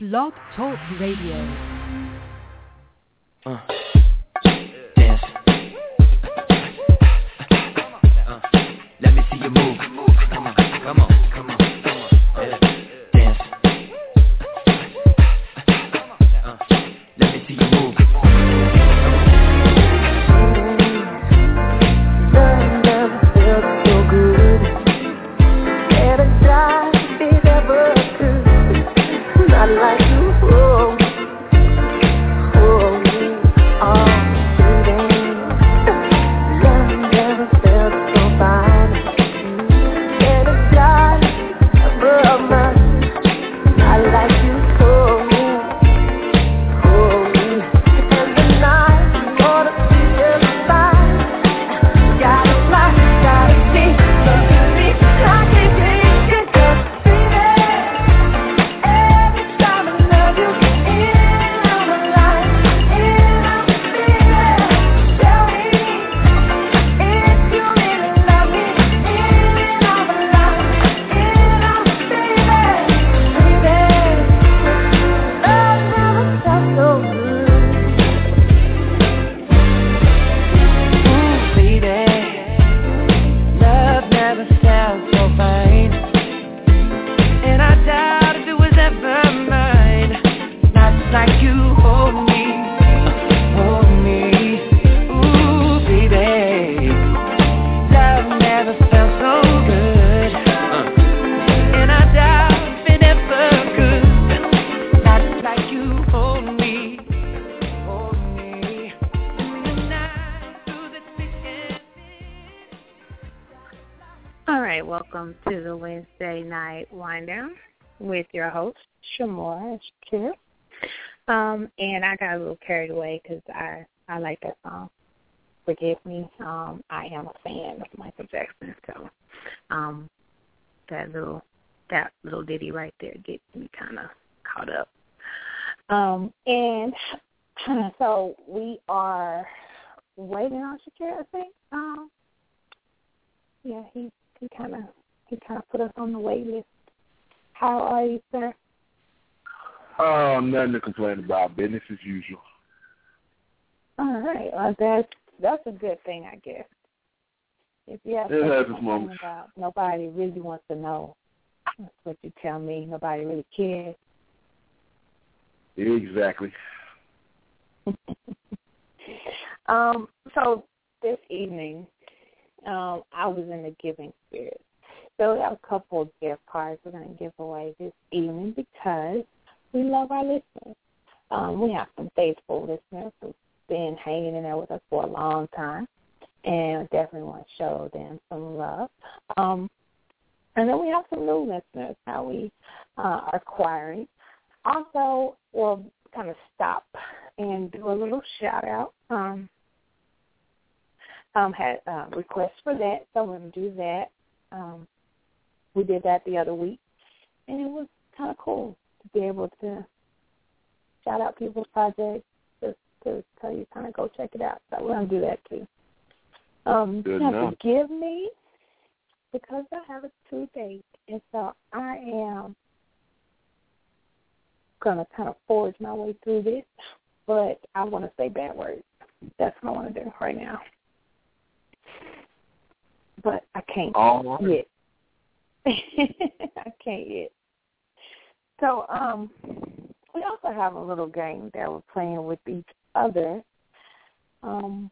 Blog Talk Radio. Uh. Dance. Uh. Let me see you move. Come on, come on, with your host Shamora Shakir. Um, and I got a little carried away because I I like that song. Forgive me. Um, I am a fan of Michael Jackson, so um, that little that little ditty right there gets me kind of caught up. Um, and so we are waiting on Shakir, I think. Um, yeah, he he kind of he kind of put us on the wait list. How are you, sir? Oh, nothing to complain about. Business as usual. All right, well that's that's a good thing, I guess. If you have something has its moments. about, nobody really wants to know. That's what you tell me. Nobody really cares. Exactly. um, so this evening, um, I was in the giving spirit. So we have a couple of gift cards we're going to give away this evening because we love our listeners. Um, we have some faithful listeners who've been hanging in there with us for a long time, and definitely want to show them some love. Um, and then we have some new listeners how we uh, are acquiring. Also, we'll kind of stop and do a little shout out. Um, um, had uh, requests for that, so we're going to do that. Um, we did that the other week, and it was kind of cool to be able to shout out people's projects, just to tell you kind of go check it out. So we're going to do that too. Um, Good have enough. forgive me because I have a toothache, and so I am going to kind of forge my way through this, but I want to say bad words. That's what I want to do right now. But I can't All right. yet. I can't yet. So, um, we also have a little game that we're playing with each other. Um,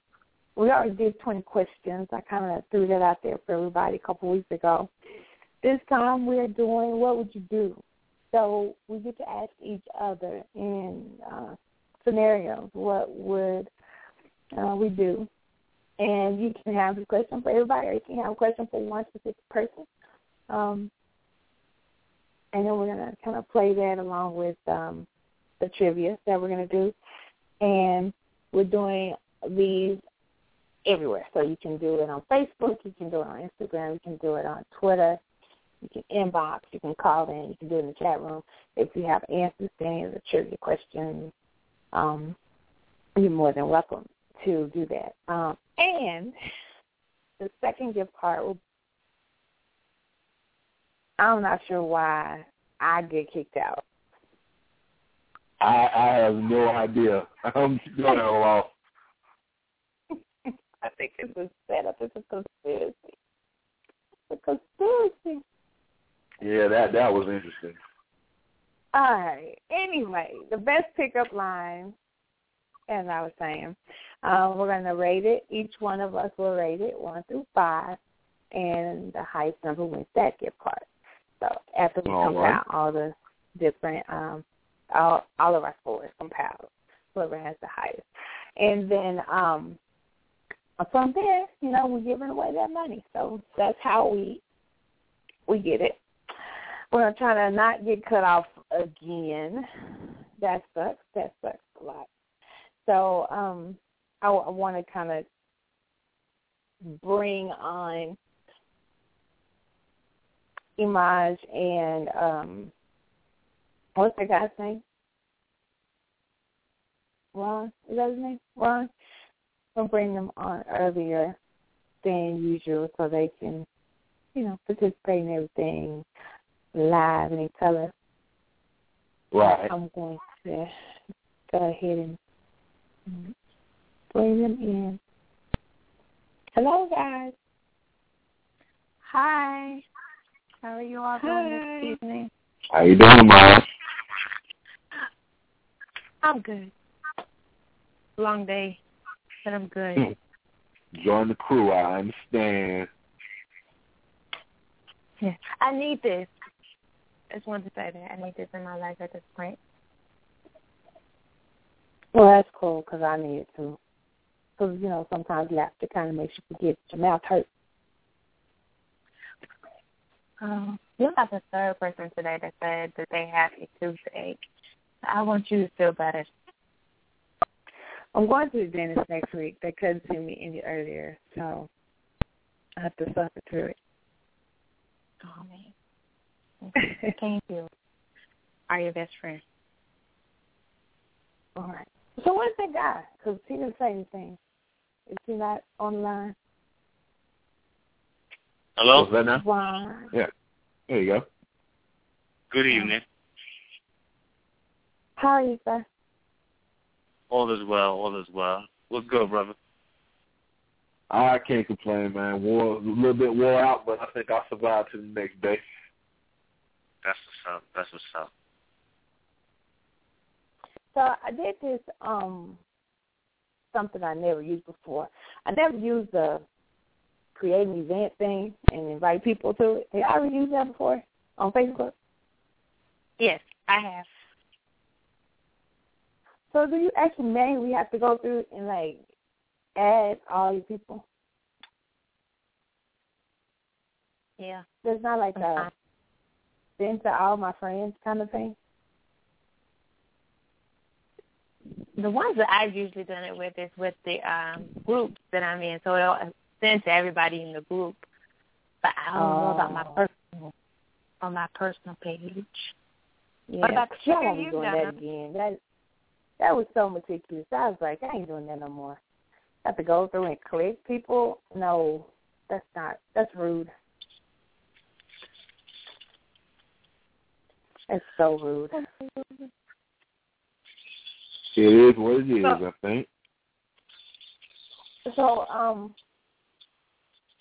we already did 20 questions. I kind of threw that out there for everybody a couple weeks ago. This time we're doing what would you do? So we get to ask each other in uh, scenarios what would uh, we do. And you can have a question for everybody or you can have a question for one specific person. Um, and then we're going to kind of play that along with um, the trivia that we're going to do. And we're doing these everywhere. So you can do it on Facebook, you can do it on Instagram, you can do it on Twitter, you can inbox, you can call in, you can do it in the chat room. If you have answers to any of the trivia questions, um, you're more than welcome to do that. Um, and the second gift card will I'm not sure why I get kicked out. I I have no idea. I'm a loss. I think it's a setup. It's a conspiracy. It's a conspiracy. Yeah, that that was interesting. All right. Anyway, the best pickup line, as I was saying, um, we're going to rate it. Each one of us will rate it one through five, and the highest number wins that gift card. So after we All compile right. all the different, um, all all of our scores compiled, whoever has the highest, and then um, from there, you know, we're giving away that money. So that's how we we get it. We're gonna to not get cut off again. That sucks. That sucks a lot. So um, I, I want to kind of bring on Imaj and um, what's that guy's name? Ron. Is that his name? Ron. We'll bring them on earlier than usual so they can, you know, participate in everything live and they tell us. Right. I'm going to go ahead and bring them in. Hello, guys. Hi. How are you all doing Hi. this evening? How you doing, Mom? I'm good. Long day, but I'm good. Hmm. Join the crew. I understand. Yeah. I need this. I just wanted to say that I need this in my life at this point. Well, that's cool because I need it too. Because, you know, sometimes laughter kind of makes you forget your mouth hurts. Um, you're not the third person today that said that they have a toothache. I want you to feel better. I'm going to the dentist next week. They couldn't see me any earlier, so I have to suffer through it. Oh man. Thank you. Are your best friend. All right. So where's that guy? Because he didn't say anything. Is he not online? Hello. What's that now? Ron. There you go. Good evening. How are you, sir? All is well. All is well. What's good, brother? I can't complain, man. Wore a little bit wore out, but I think I'll survive to the next day. That's what's up. That's what's up. So I did this um something I never used before. I never used the create an event thing and invite people to it. Have you ever used that before on Facebook? Yes, I have. So do you actually manually have to go through and like add all your people? Yeah. There's not like a send to all my friends kind of thing. The ones that I've usually done it with is with the um groups that I'm in. So it'll send to everybody in the group. But I don't know about my Oh. personal on my personal page. Yeah, What about 'cause y'all you? won't be You doing done that again. That that was so meticulous. I was like, I ain't doing that no more. have to go through and click people. No, that's not. That's rude. That's so rude. It is what it is, I think. So, um,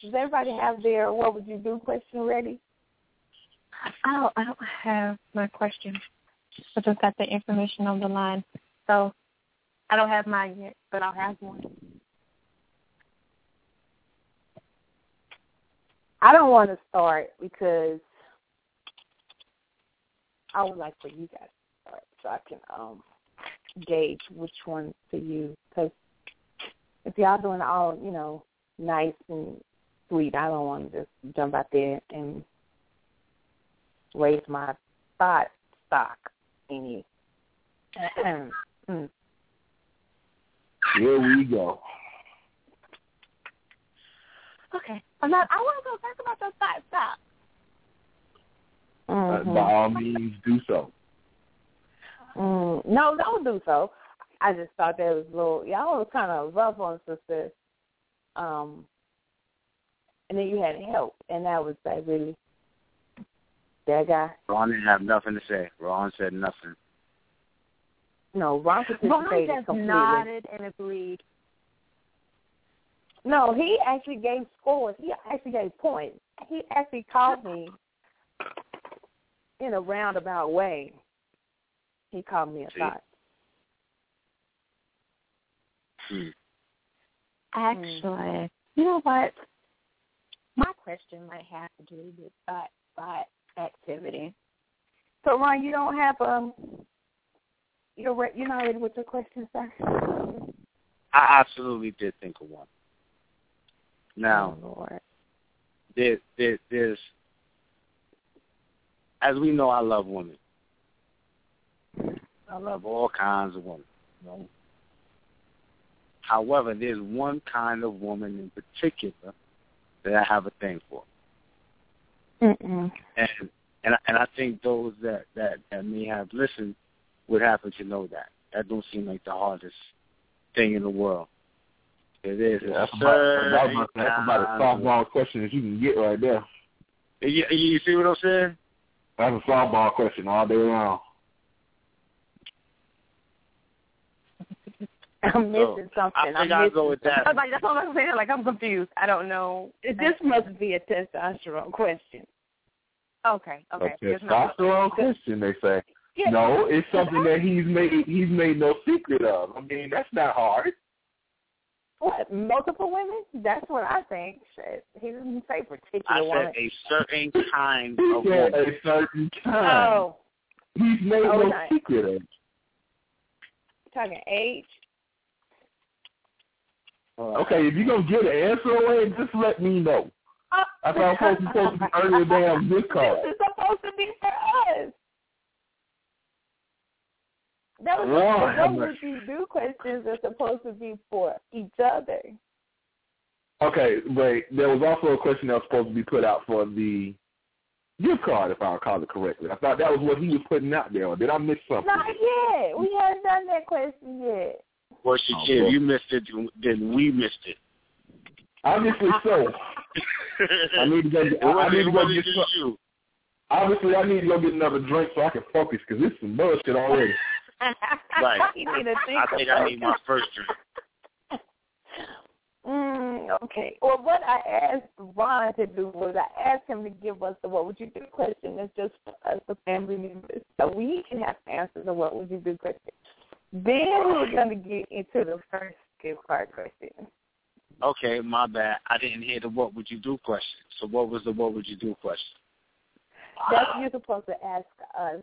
does everybody have their "What would you do?" question ready? I don't I don't have my question. I just got the information on the line. So I don't have mine yet, but I'll have one. I don't want to start because I would like for you guys to start so I can um gauge which one to use. Because if y'all doing all you know nice and sweet, I don't want to just jump out there and raise my thought stock any. Mm. Here we go. Okay. I'm not I wanna go talk about those thought stop. Uh, Mhm. by all means, do so. Mm, no, don't do so. I just thought that was a little y'all was kind of rough on sister. Um, and then you had help, and that was like really that guy. Ron didn't have nothing to say. Ron said nothing. No, Ron Ron participated just completely. nodded and agreed. No, he actually gave scores. He actually gave points. He actually called me in a roundabout way. He called me a See? thought. Hmm. Actually, you know what? My question might have to do with thought thought activity. So Ron, you don't have um, you're re- you're not ready with your question, sir. I absolutely did think of one. Now, oh, Lord. there, there, there's, as we know, I love women. I love all kinds of women. You know? However, there's one kind of woman in particular that I have a thing for, Mm-mm. and and I- and I think those that that that may have listened would happen to know that. That don't seem like the hardest thing in the world. It is. Yeah, that's about, certain that's about, that's about as softball question as you can get right there. You, you see what I'm saying? That's a softball question all day long. I'm missing something. I think I'm I'll missing go with that. I was like, that's all I'm saying. Like, I'm confused. I don't know. This must be a testosterone question. Okay, okay. A It's not- testosterone question, they say. Yeah. No, it's something that he's made he's made no secret of. I mean, that's not hard. What? Multiple women? That's what I think. Shit. He didn't say particular I woman. said a certain kind of said woman. a certain time. Oh, He's made Oh, no nice. secret of talking age. Okay, if you're gonna give the answer away, just let me know. Uh, I thought I was supposed to be earning a damn good card. This is supposed to be for us. That was Lord, the have what you do questions are supposed to be for each other. Okay, but there was also a question that was supposed to be put out for the gift card, if I recall it correctly. I thought that was what he was putting out there. Or did I miss something? Not yet. We haven't done that question yet. Well, Oh, Shakir, boy. if you missed it, then we missed it. Obviously so. I need to go. It I, I need it to go get some, you. Obviously, I need to go get another drink so I can focus because this is some bullshit already. Right. you need to think I think I need my first drink. Mm, okay. Well, what I asked Ron to do was I asked him to give us the "What would you do?" question. That's just for us, the family members, so we can have answers to "What would you do?" question. Then we're going to get into the first gift card question. Okay, my bad. I didn't hear the what would you do question. So what was the what would you do question? That's you're supposed to ask us,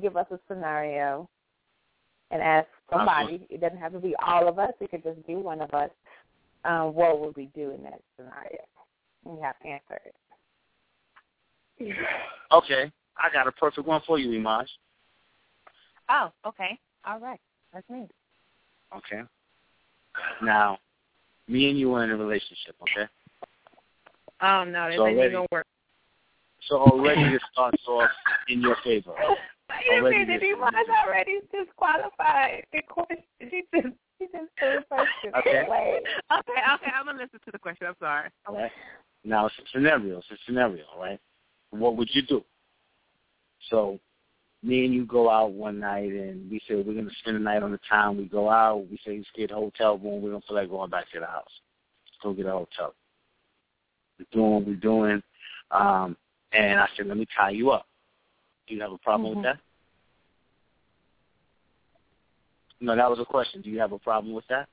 give us a scenario, and ask somebody. It doesn't have to be all of us. It could just be one of us. Um, what would we do in that scenario? We have to answer it. Okay, I got a perfect one for you, Imaj. Oh, okay. All right. That's me. Okay. Now, me and you are in a relationship, okay? Oh, no. This So ain't ready. going to work. So already it starts off in your favor. Wait a Already minute, this- he was already disqualified. The question, he just, he just threw the question Okay. away. Okay, okay. I'm going to listen to the question. I'm sorry. Now it's a scenario. It's a scenario, right? What would you do? So, me and you go out one night and we say we're gonna spend the night on the town. We go out. We say let's get a hotel room. We don't feel like going back to the house. Let's go get a hotel. We're doing what we're doing. Um, and I said, let me tie you up. Do you have a problem Mhm. with that? No, that was a question. Do you have a problem with that?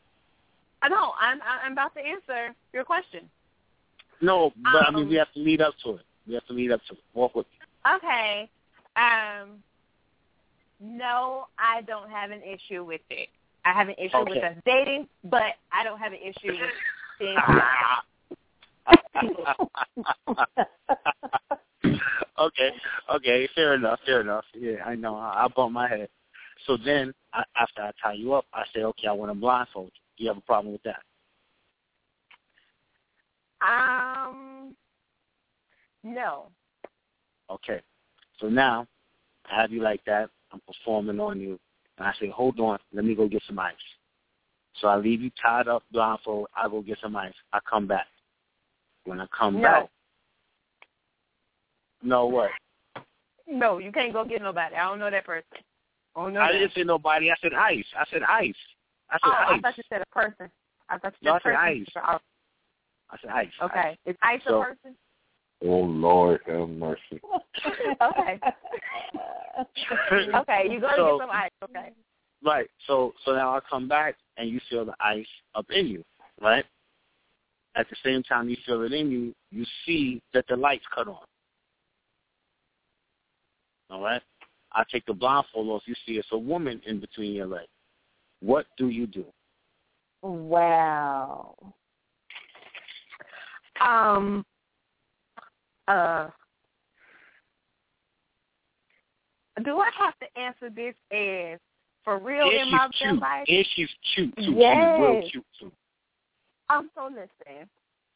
I know. I'm, I'm about to answer your question. No, but I mean Um, we have to lead up to it. We have to lead up to it. Walk with me. Okay. Um, no, I don't have an issue with it. I have an issue with Okay. us dating, but I don't have an issue with seeing. okay, okay, fair enough, fair enough. Yeah, I know. I, I bumped my head. So then, I, after I tie you up, I say, okay, I want to blindfold you. Do you have a problem with that? um, no. Okay. So now, I have you like that. I'm performing on you. And I say, hold on, let me go get some ice. So I leave you tied up, blindfold. I go get some ice. I come back. When I come No. back, no what? No, you can't go get nobody. I don't know that person. Oh no. I didn't say nobody. I said ice. I said ice. I said Oh, ice. I thought you said a person. I thought you No, I said person. ice. I said ice. okay. Is ice So- a person? Oh Lord, have mercy. Okay. Okay, you go to So- get some ice. Okay. Right. So so now I come back and you feel the ice up in you, right? At the same time you feel it in you, you see that the lights cut on. All right? I take the blindfold off, you see it's a woman in between your legs. What do you do? Wow. Um. Uh. Do I have to answer this as for real in my cute, life? if she's cute too, she's real Yes. cute too. Um, so listen,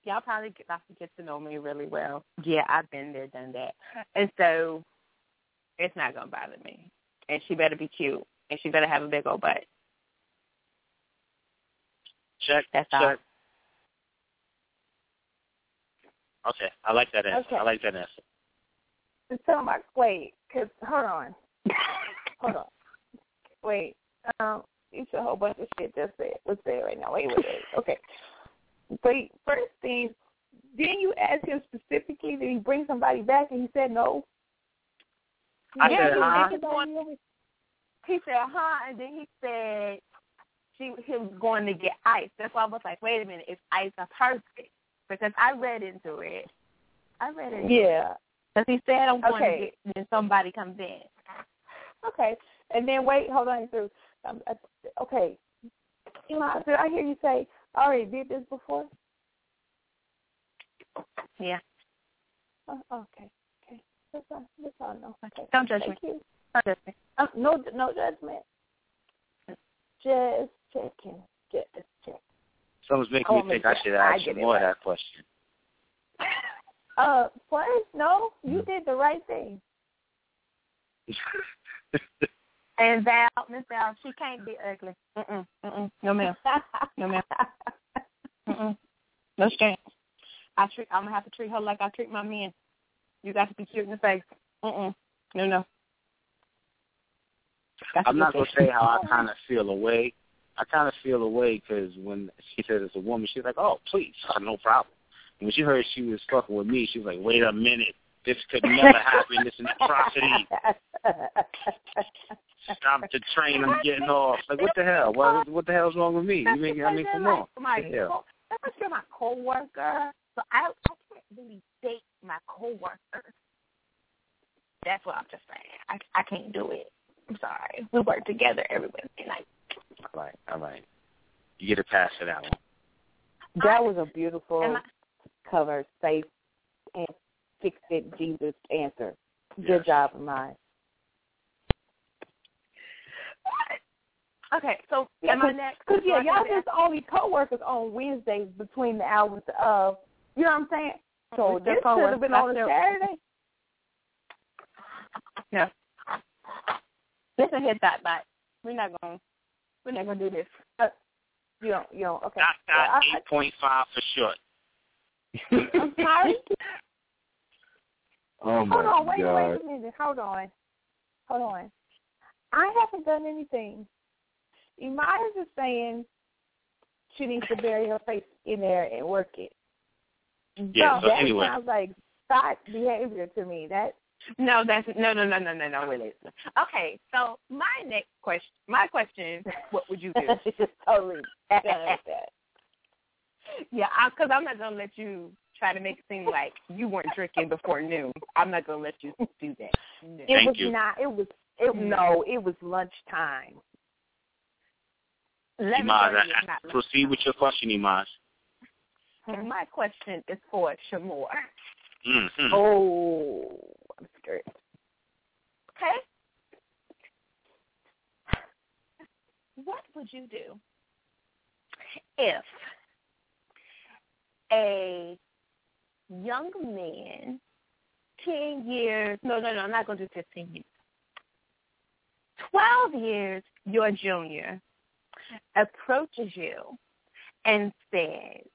y'all probably get about to get to know me really well. Yeah, I've been there, done that, and so it's not gonna bother me. And she better be cute, and she better have a big old butt. Check, That's all. check. Okay, I like that answer. Okay. I like that answer. So my wait, cause hold on, hold on, wait. Um, it's a whole bunch of shit just said. What's there right now? Wait, wait, wait. Okay. Wait, first thing, didn't you ask him specifically? Did he bring somebody back and he said no? I Yeah, said, he huh? He said, huh, and then he said she he was going to get ice. That's why I was like, wait a minute, is ice a person? Because I read into it. I read into it. Yeah. Because he said I'm going Okay. to get when somebody comes in. Okay. And then wait, hold on. Through. um, uh, okay. Elon, did I hear you say I already did this before? Yeah. Oh, okay. Okay. That's all. That's all. Know. Okay. Don't judge Thank you. Don't judge me. Uh, no, no judgment. Just checking. Just. Someone's making Oh, me think my I God. should ask you more of right. that question. Uh, first, no, you did the right thing. And Val, Miss Val, she can't be ugly. Mm-mm, mm-mm. No, ma'am. No, ma'am. Mm-mm. No chance. I treat. I'm gonna have to treat her like I treat my men. You got to be cute in the face. Mm-mm. No, no. I'm not gonna say how I kind of feel away. I kind of feel away because when she said it's a woman, she's like, "Oh, please, no problem." And when she heard she was fucking with me, she was like, "Wait a minute, this could never happen. This is an atrocity. Stop the train. I'm getting off." Like, what the hell? What what the hell's wrong with me? You mean, I mean, come on. My, What the hell? co- that's you're my coworker. So I, I can't really date my coworker. That's what I'm just saying. I I can't do it. I'm sorry. We work together every Wednesday night. All right, all right. You get a pass for that one. that was a beautiful Am I- cover, safe, and fix it, Jesus answer. Good Yes. job of mine. Okay, so Yeah, am I next? Because yeah, So I y'all can- just only coworkers on Wednesdays between the hours of, you know what I'm saying? So We this could have been on a coworkers. Saturday. Yeah. Listen hit that Dot. We're not going. We're not going to do this. Uh, you don't, you don't. Okay. Dot Well, dot I- eight point five for short. I'm sorry. Oh my Hold on, wait, god. wait a minute. Hold on. Hold on. I haven't done anything. Imaya's is saying she needs to bury her face in there and work it. Yeah, so that anyway. sounds like thought behavior to me. That No, that's no, no, no, no, no, no. Really. Okay, so my next question, my question, is, what would you do? Just totally done that. yeah, because I'm not gonna let you try to make it seem like you weren't drinking before noon. I'm not gonna let you do that. No. It Thank was you. not. It was. It no. It was lunchtime. Let me Imaz, tell you, I- not I- proceed with your question, Imaz. My question is for Sh' Moore. Mm-hmm. Oh, I'm. Okay. What would you do if a young man, 10 years, no, no, no, I'm not going to do 15 years, 12 years your junior, approaches you and says,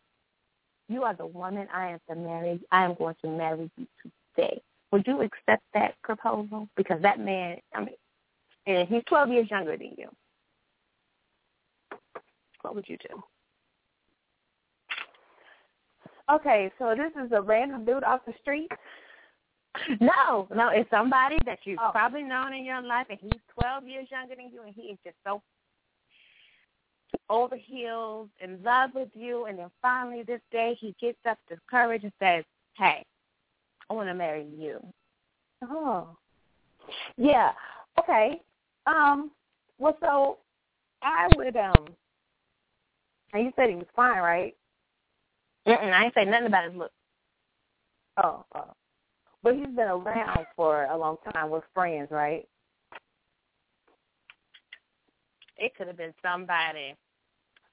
you are the woman I am to marry. I am going to marry you today. Would you accept that proposal? Because that man, I mean, and he's 12 years younger than you. What would you do? Okay, so this is a random dude off the street. No, no, it's somebody that you've Oh. probably known in your life, and he's 12 years younger than you, and he is just so over heels in love with you, and then finally this day he gets up the courage and says, "Hey, I want to marry you." Oh, yeah. Okay. Um. Well, so I would um. And you said he was fine, right? Mm-mm, I ain't say nothing about his look. Oh, oh. But he's been around for a long time with friends, right? It could have been somebody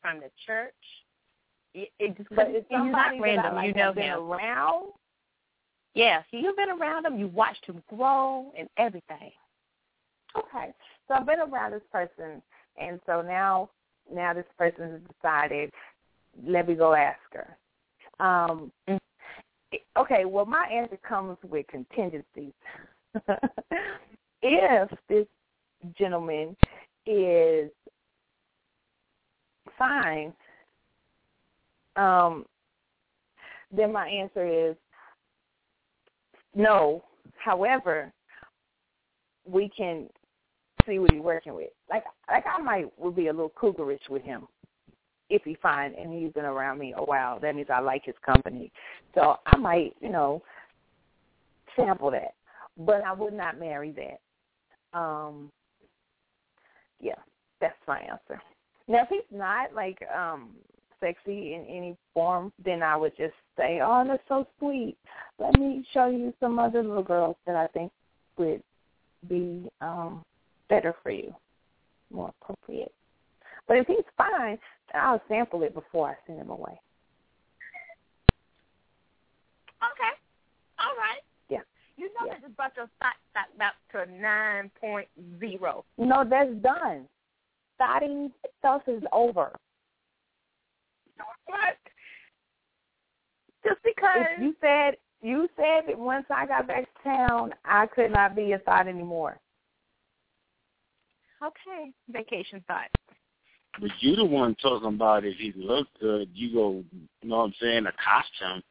from the church. It, it just But it's somebody that random. I, like, you know been him. around. Yeah, so you've been around him. You watched him grow and everything. Okay. So I've been around this person, and so now, now this person has decided, let me go ask her. Um, okay. Well, my answer comes with contingencies. if this gentleman is fine, um, then my answer is no. However, we can see what he's working with. Like like I might would be a little cougarish with him if he fine and he's been around me a while. That means I like his company. So I might, you know, sample that. But I would not marry that. Um yeah, that's my answer. Now if he's not like um sexy in any form, then I would just say, Oh, that's so sweet. Let me show you some other little girls that I think would be um better for you, more appropriate. But if he's fine, I'll sample it before I send him away. Okay. All right. Yeah. You know Yeah. that just brought your stock stock back to nine point zero. No, that's done. Starting stuff is over. What? Just because If you said you said that once I got back to town, I could not be a thought anymore. Okay. Vacation thought. But you the one talking about if he looked good, you go, you know what I'm saying, a costume.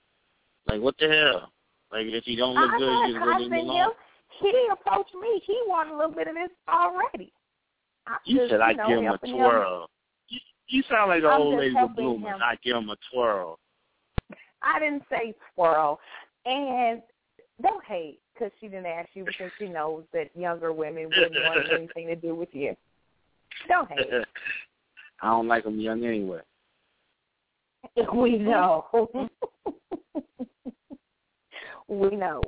Like what the hell? Like if he don't look I good, had you just leave him alone. He approached me. He wanted a little bit of this already. I'm You just, said I you know, give him a helping twirl. You, you sound like the I'm old lady with helping bloomers. him. I give him a twirl. I didn't say twirl. And don't hate because she didn't ask you because she knows that younger women wouldn't want anything to do with you. Don't hate. I don't like them young anyway. we know. we know.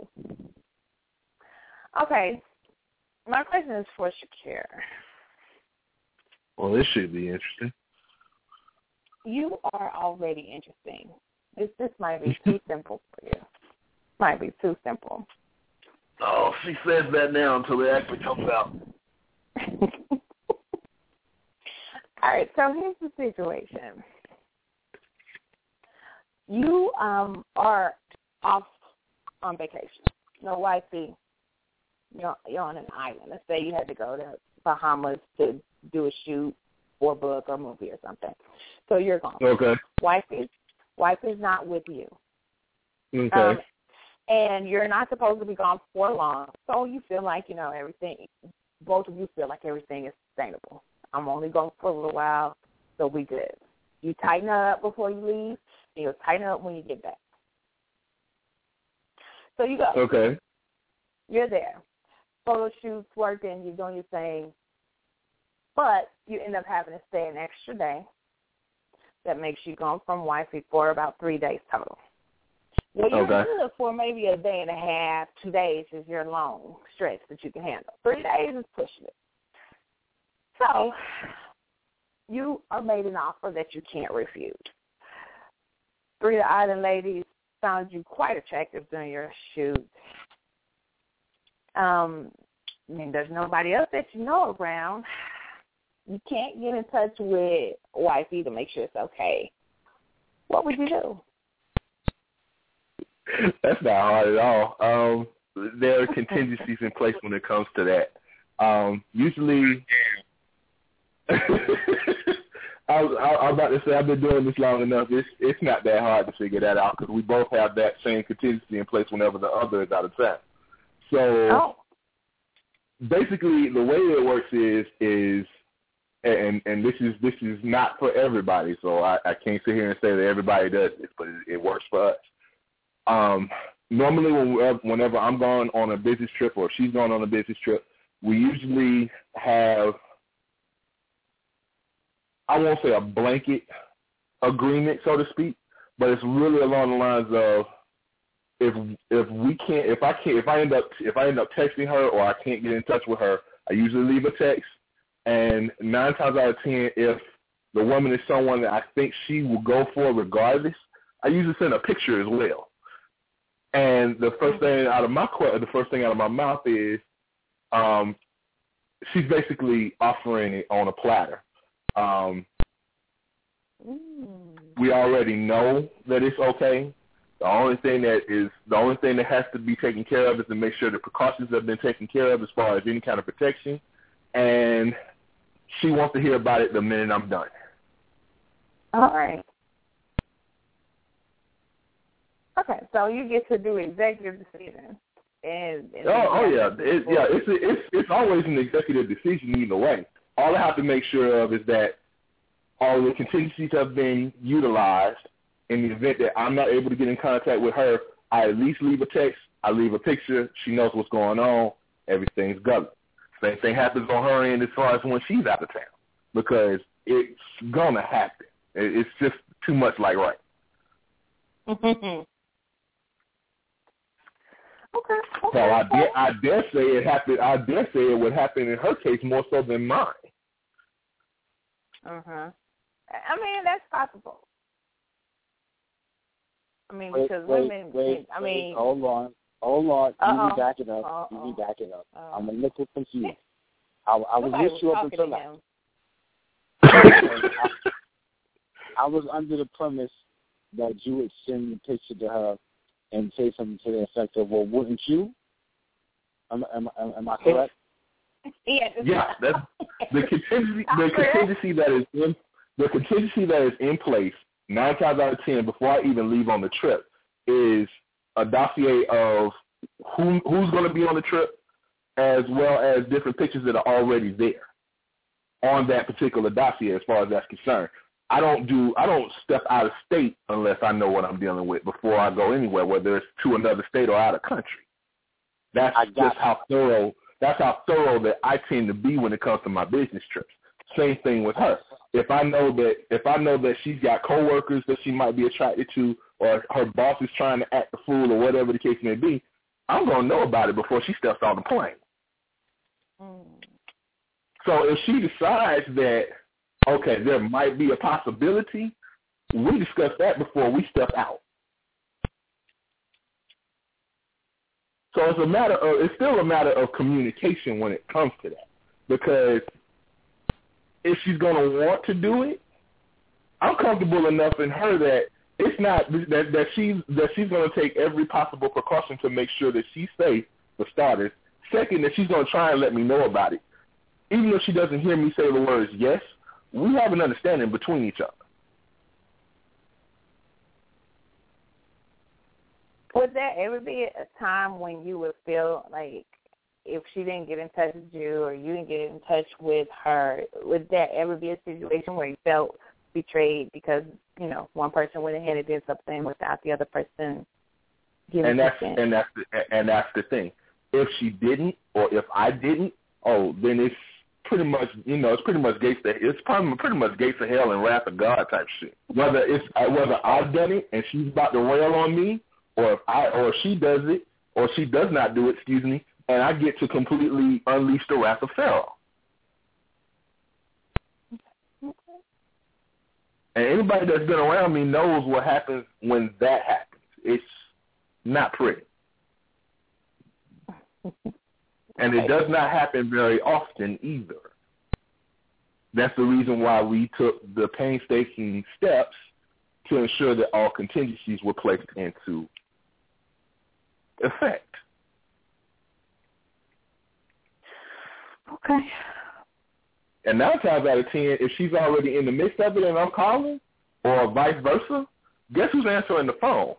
Okay. My question is for Shakir. Well, this should be interesting. You are already interesting. This this might be too simple for you. Might be too simple. Oh, she says that now until it actually comes out. All right, so here's the situation. You um are off on vacation. No wifey. You're you're on an island. Let's say you had to go to Bahamas to do a shoot or book or movie or something. So you're gone. Okay. Wife is wife is not with you. Okay. Um, and you're not supposed to be gone for long. So you feel like, you know, everything both of you feel like everything is sustainable. I'm only gone for a little while, so we good. You tighten up before you leave, and you'll tighten up when you get back. So you go. okay. You're there. Photo shoots, working, you're doing your thing. But you end up having to stay an extra day. That makes you gone from wifey for about three days total. Well, you're Okay. good for maybe a day and a half, two days is your long stretch that you can handle. Three days is pushing it. So you are made an offer that you can't refuse. Three of the island ladies found you quite attractive during your shoot. Um, I mean, there's nobody else that you know around. You can't get in touch with wifey to make sure it's okay. What would you do? That's not hard at all. Um, there are contingencies in place when it comes to that. Um, usually, I, was, I, I was about to say I've been doing this long enough. It's it's not that hard to figure that out because we both have that same contingency in place whenever the other is out of town. So Oh. basically, the way it works is is and and this is this is not for everybody. So I, I can't sit here and say that everybody does this, but it, it works for us. Um, normally, when whenever I'm going on a business trip or she's going on a business trip, we usually have I won't say a blanket agreement, so to speak, but it's really along the lines of if if we can't if I can't if I end up if I end up texting her or I can't get in touch with her, I usually leave a text. And nine times out of ten, if the woman is someone that I think she will go for regardless, I usually send a picture as well. And the first thing out of my the first thing out of my mouth is, um, she's basically offering it on a platter. Um, Mm. we already know that it's okay. The only thing that is the only thing that has to be taken care of is to make sure the precautions have been taken care of as far as any kind of protection. And she wants to hear about it the minute I'm done. All right. Okay, so you get to do executive decision. And, and Oh, oh yeah, it, yeah. It's a, it's it's always an executive decision either way. All I have to make sure of is that all the contingencies have been utilized. In the event that I'm not able to get in contact with her, I at least leave a text. I leave a picture. She knows what's going on. Everything's good. Same thing happens on her end as far as when she's out of town, because it's gonna happen. It's just too much like right. okay. So. I dare, I dare say it happened. I dare say it would happen in her case more so than mine. Uh huh. I mean, that's possible. I mean, Wait, because wait, women. wait, I wait, mean, hold on, Oh, hold on. You Uh-oh. need back it up. Uh-oh. You need back it up. Uh-oh. I'm a little confused. I, I was somebody with you up talking until to now. I, I was under the premise that you would send the picture to her and say something to the effect of, "Well, wouldn't you?" Am, am, am, am I correct? Yeah, Yeah, that's the contingency. The contingency that is in the contingency that is in place nine times out of ten before I even leave on the trip is a dossier of who who's going to be on the trip, as well as different pictures that are already there on that particular dossier. As far as that's concerned, I don't do I don't step out of state unless I know what I'm dealing with before I go anywhere, whether it's to another state or out of country. That's I just you. how thorough that's how thorough that I tend to be when it comes to my business trips. Same thing with her. If I know that if I know that she's got coworkers that she might be attracted to, or her boss is trying to act the fool, or whatever the case may be, I'm gonna know about it before she steps on the plane. Mm. So if she decides that okay, there might be a possibility, we discuss that before we step out. So it's a matter of it's still a matter of communication when it comes to that. Because if she's gonna want to do it, I'm comfortable enough in her that it's not that that she's that she's gonna take every possible precaution to make sure that she's safe for starters. Second, that she's gonna try and let me know about it. Even if she doesn't hear me say the words yes, we have an understanding between each other. Would there ever be a time when you would feel like if she didn't get in touch with you or you didn't get in touch with her, would there ever be a situation where you felt betrayed because, you know, one person went ahead and did something without the other person giving and that's consent? and that's the, and that's the thing. If she didn't, or if I didn't, oh, then it's pretty much you know it's pretty much gates to it's probably pretty much gates of hell and wrath of God type shit. Whether it's uh, whether I've done it and she's about to rail on me, or if I or if she does it or she does not do it, excuse me, and I get to completely unleash the wrath of Pharaoh. And anybody that's been around me knows what happens when that happens. It's not pretty. And it does not happen very often either. That's the reason why we took the painstaking steps to ensure that all contingencies were placed into effect. Okay. And nine times out of ten, if she's already in the midst of it and I'm calling, or vice versa, guess who's answering the phone?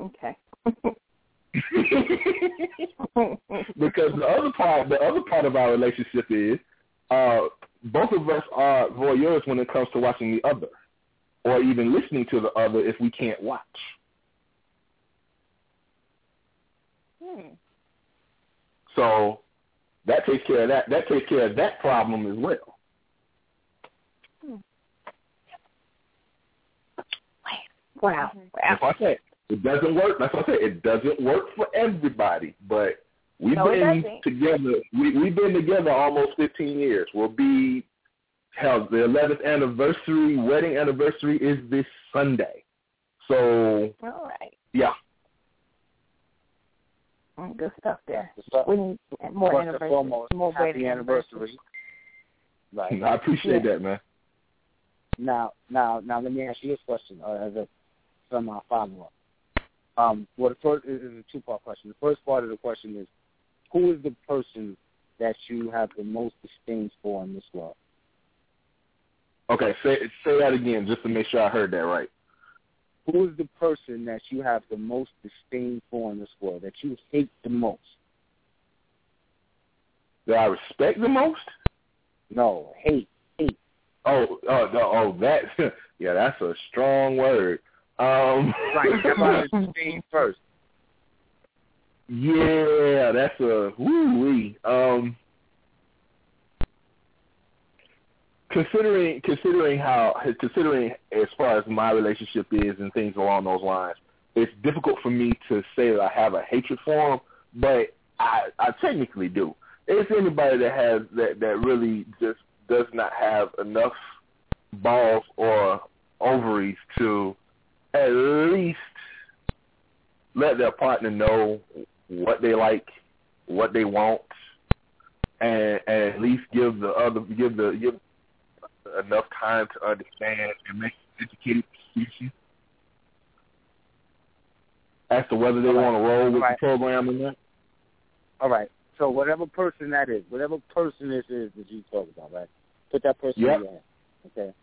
Okay. because the other part, the other part of our relationship is, uh, both of us are voyeurs when it comes to watching the other, or even listening to the other if we can't watch. hmm. So that takes care of that. That takes care of that problem as well. Hmm. Wow. Mm-hmm. That's Wow. what I said. It doesn't work. That's what I said. It doesn't work for everybody, but we've No, been together. We, we've been together almost 15 years. We'll be hell. The 11th anniversary, wedding anniversary is this Sunday. So All right. yeah, Good stuff there. So, We need more first and anniversaries. foremost, more happy wedding anniversary. Right. I appreciate Yeah. that, man. Now, now, now, let me ask you this question uh, as a semi follow up. Um, well, the first is is a two part question. The first part of the question is, who is the person that you have the most disdain for in this world? Okay, say say that again just to make sure I heard that right. Who is the person that you have the most disdain for in this world that you hate the most? That I respect the most? No, hate, hate. Oh, oh, no, oh, that. Yeah, that's a strong word. Um, Right. Disdain first. Yeah, that's a woo wee. Um, considering considering how considering as far as my relationship is and things along those lines, it's difficult for me to say that I have a hatred for him, but I I technically do. It's anybody that has that that really just does not have enough balls or ovaries to at least let their partner know what they like, what they want, and, and at least give the other give the give enough time to understand and make educated decisions as to whether they Right. want to roll with Right. the program or not. All right. So whatever person that is, whatever person this is that you talk about, right? Put that person Yep. in your hand. Okay.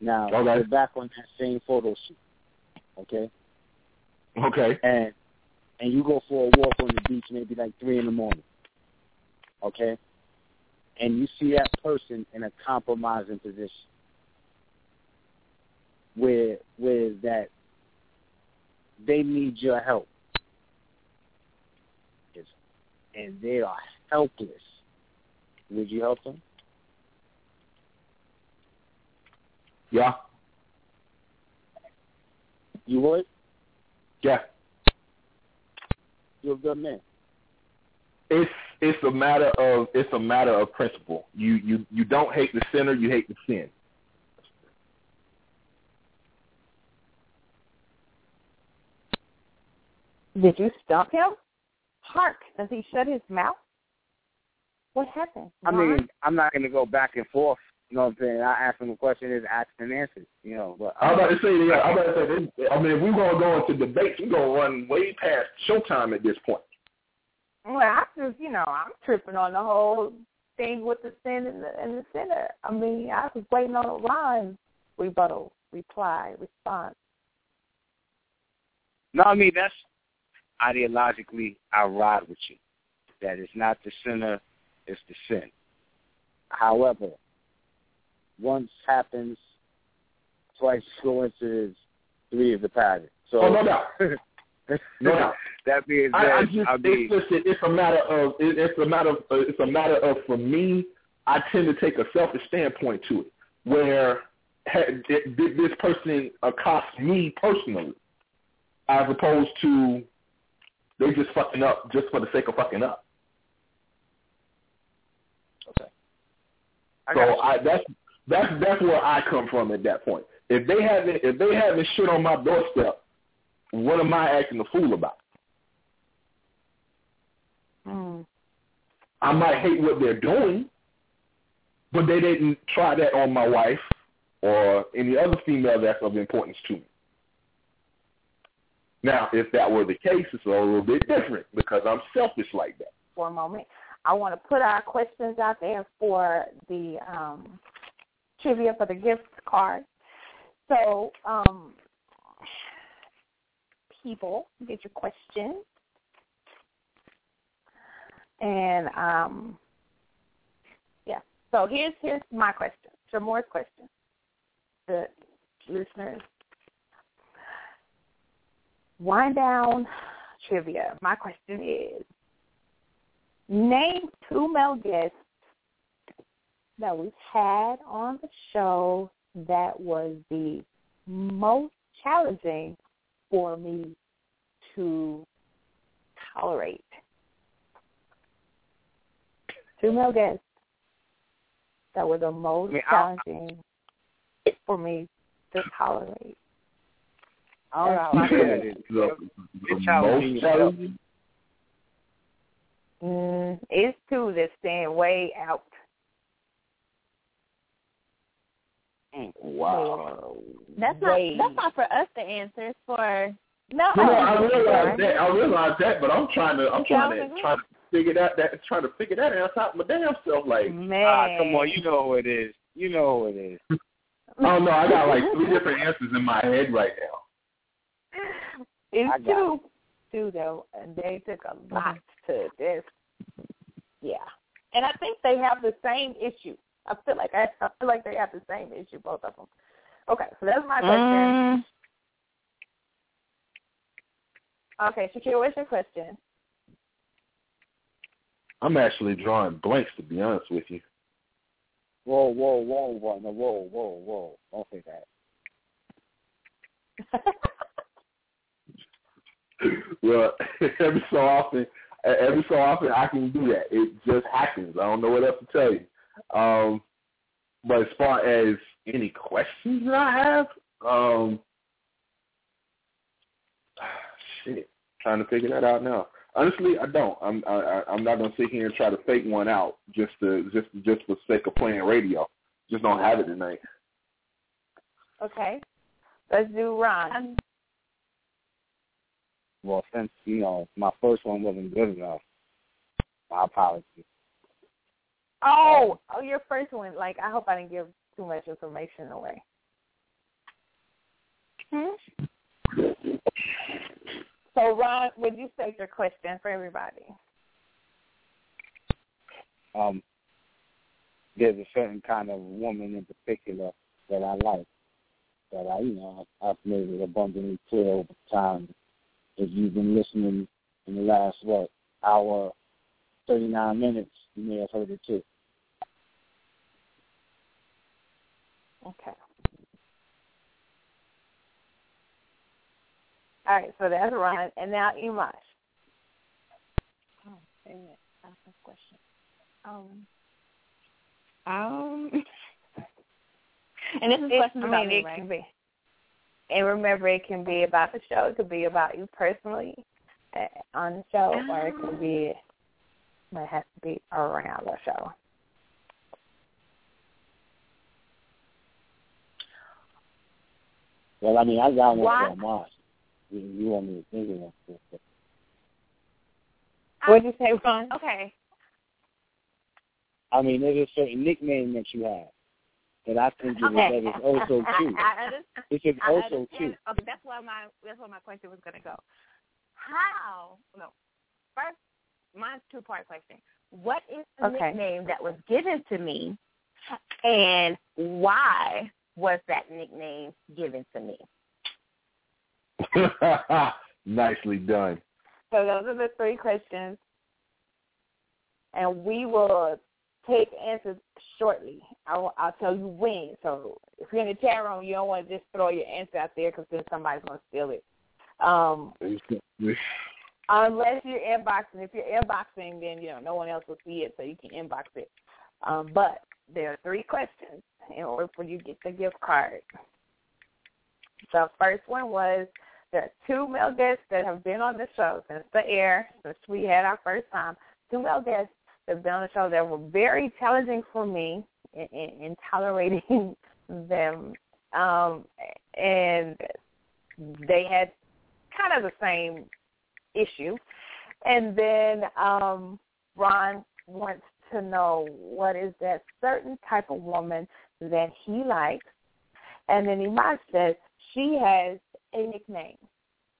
Now Okay. we're back on that same photo shoot. Okay. Okay. And and you go for a walk on the beach maybe like three in the morning. Okay? And you see that person in a compromising position. Where where that they need your help. And they are helpless. Would you help them? Yeah. You would? Yeah. You're a good man. It's it's a matter of it's a matter of principle. You you you don't hate the sinner, you hate the sin. Did you stump him? Hark! Does he shut his mouth? What happened? I Ron? mean, I'm not going to go back and forth. You know what I'm saying? I ask him a question, is asked and answered. You know, but I'm about to um, say, yeah, I'm about to say, this, I mean, if we're gonna go into debates, we're gonna run way past showtime at this point. Well, I just, you know, I'm tripping on the whole thing with the sin and the and the sinner. I mean, I was waiting on a line rebuttal, reply, response. no, I mean that's ideologically I ride with you. That it's not the sinner, it's the sin. However, once happens, twice coincidence, three is the pattern. So Oh, no doubt. No that being said, I, I I, mean, it's just it's a matter of it, it's a matter of uh, it's a matter of for me, I tend to take a selfish standpoint to it, where did this person accost me personally, as opposed to they just fucking up just for the sake of fucking up. okay. I So. I that's that's that's where I come from at that point. If they haven't if they haven't shit on my doorstep, what am I acting a fool about? Mm. I might hate what they're doing, but they didn't try that on my wife or any other female that's of importance to me. Now, if that were the case, it's a little bit different because I'm selfish like that. for a moment. I want to put our questions out there for the um, trivia for the gift card. So, um, people, get your question. And um, yeah, so here's here's my question. Sh' Moore's question. The listeners. Wind down trivia. My question is name two male guests that we've had on the show that was the most challenging for me to tolerate. Two male guests that were the most I mean, I- challenging for me to tolerate. I don't know how I You said said it. the, the challenging most challenging. Mm, it's two that stand way out. Wow. That's not way. that's not for us to answer. It's for No, No, no, I it's realize that. I realize that, but I'm trying to. I'm trying to trying to figure that. That trying to figure that out top of my damn self. Like, Man, Ah, come on, you know who it is. You know who it is. oh no, I got like three different answers in my head right now. It's I got two, two though, and they took a lot to this. Yeah, and I think they have the same issue. I feel like I, I feel like they have the same issue, both of them. Okay, so that's my question. Mm, Okay, Shakira, what's your question? I'm actually drawing blanks to be honest with you. Whoa, whoa, whoa, whoa, no, whoa, whoa, whoa. Don't say that. well, every so often, every so often I can do that. It just happens. I don't know what else to tell you. Um, but as far as any questions that I have, um, shit, trying to figure that out now. Honestly, I don't. I'm I, I- I'm not gonna sit here and try to fake one out just to just just for sake of playing radio. Just don't have it tonight. okay, let's do Ron. um, Well, since, you know, my first one wasn't good enough, my apologies. Oh, oh, your first one. Like, I hope I didn't give too much information away. So, Ron, would you state your question for everybody? Um, there's a certain kind of woman in particular that I like, that I, you know, I've made it abundantly clear over time. If you've been listening in the last, what, hour, 39 minutes, you may have heard it too. Okay. All right, so that's Ron, and now Imaj. oh, wait a minute. That's a question. Um, um, and this is It, questions I about me, it right? can be. And remember, it can be about the show. It could be about you personally uh, on the show, or it could be, but it has to be around the show. Well, I mean, I got one Why- for Mars. You, you want me to think of one for for- What did you say, Ron? Okay. I mean, there's a certain nickname that you have that I think is, that is also cute. I, I. It's just also understand. cute. Okay, that's why my that's where my question was gonna go. How? No. First, mine's two part question. What is the Okay. nickname that was given to me, and why was that nickname given to me? Nicely done. So those are the three questions, and we will take answers shortly. I'll, I'll tell you when. So if you're in the chat room, you don't want to just throw your answer out there because then somebody's going to steal it. Um, unless you're inboxing. If you're inboxing, then you know no one else will see it, so you can inbox it. Um, but there are three questions in order for you to get the gift card. The first one was there are two male guests that have been on the show since the air, since we had our first time. Two male guests that have been on the show that were very challenging for me in, in, in tolerating them, um, and they had kind of the same issue. And then um, Ron wants to know what is that certain type of woman that he likes. And then Iman says she has a nickname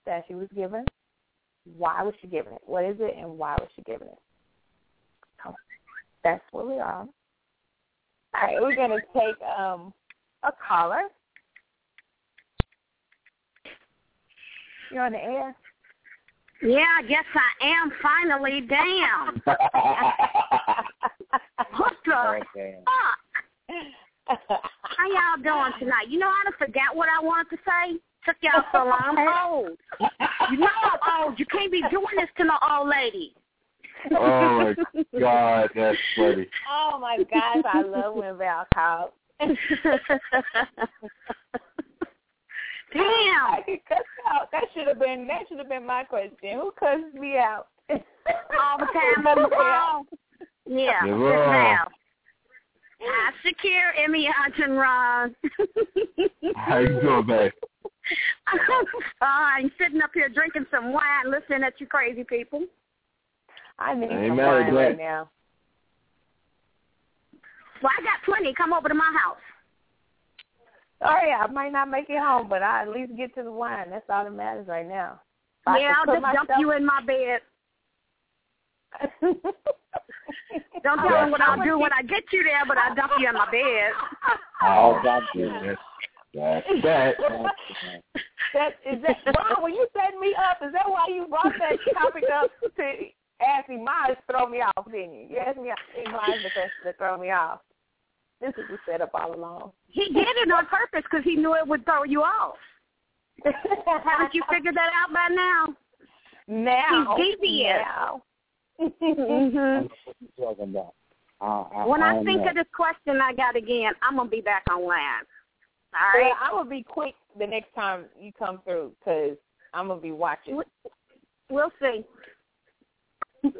that she was given. Why was she given it? What is it and why was she given it? That's where we are. All right, we're gonna take um a caller. You're on the air. Yeah, I guess I am finally. Damn. What the Okay. fuck? How y'all doing tonight? You know, I done forgot what I wanted to say. Took y'all so long. I'm old. You know I'm old. You can't be doing this to no old lady. oh my God, that's funny. Oh my gosh, I love when Val calls. Damn. I get cussed out. That should have been that should have been my question. Who cussed me out? All the time on the phone. Yeah, Yes, yes, ma'am. ma'am. Hi, Shakir, Emmy, and Ron. How you doing, babe? I'm fine. Sitting up here drinking some wine, listening at you crazy people. I need I ain't some wine right now. Well, I got plenty. Come over to my house. Sorry, I might not make it home, but I at least get to the wine. That's all that matters right now. If yeah, I'll put just dump you in my bed. Don't tell Yeah. me what I'll do when I get you there, but I'll dump you in my bed. Oh, God, That's, that's that. that is that Ron, when you set me up, is that why you brought that topic up to ask me mine to throw me off, didn't you? You asked me mine to, to throw me off. This is the setup all along. He did it on purpose because he knew it would throw you off. Haven't you figured that out by now? now He's devious. now. Mm-hmm. What you talking about? Uh, I, When I don't think know. of this question I got again, I'm gonna be back online. All Well. I will be quick the next time you come through because I'm gonna be watching. We'll see.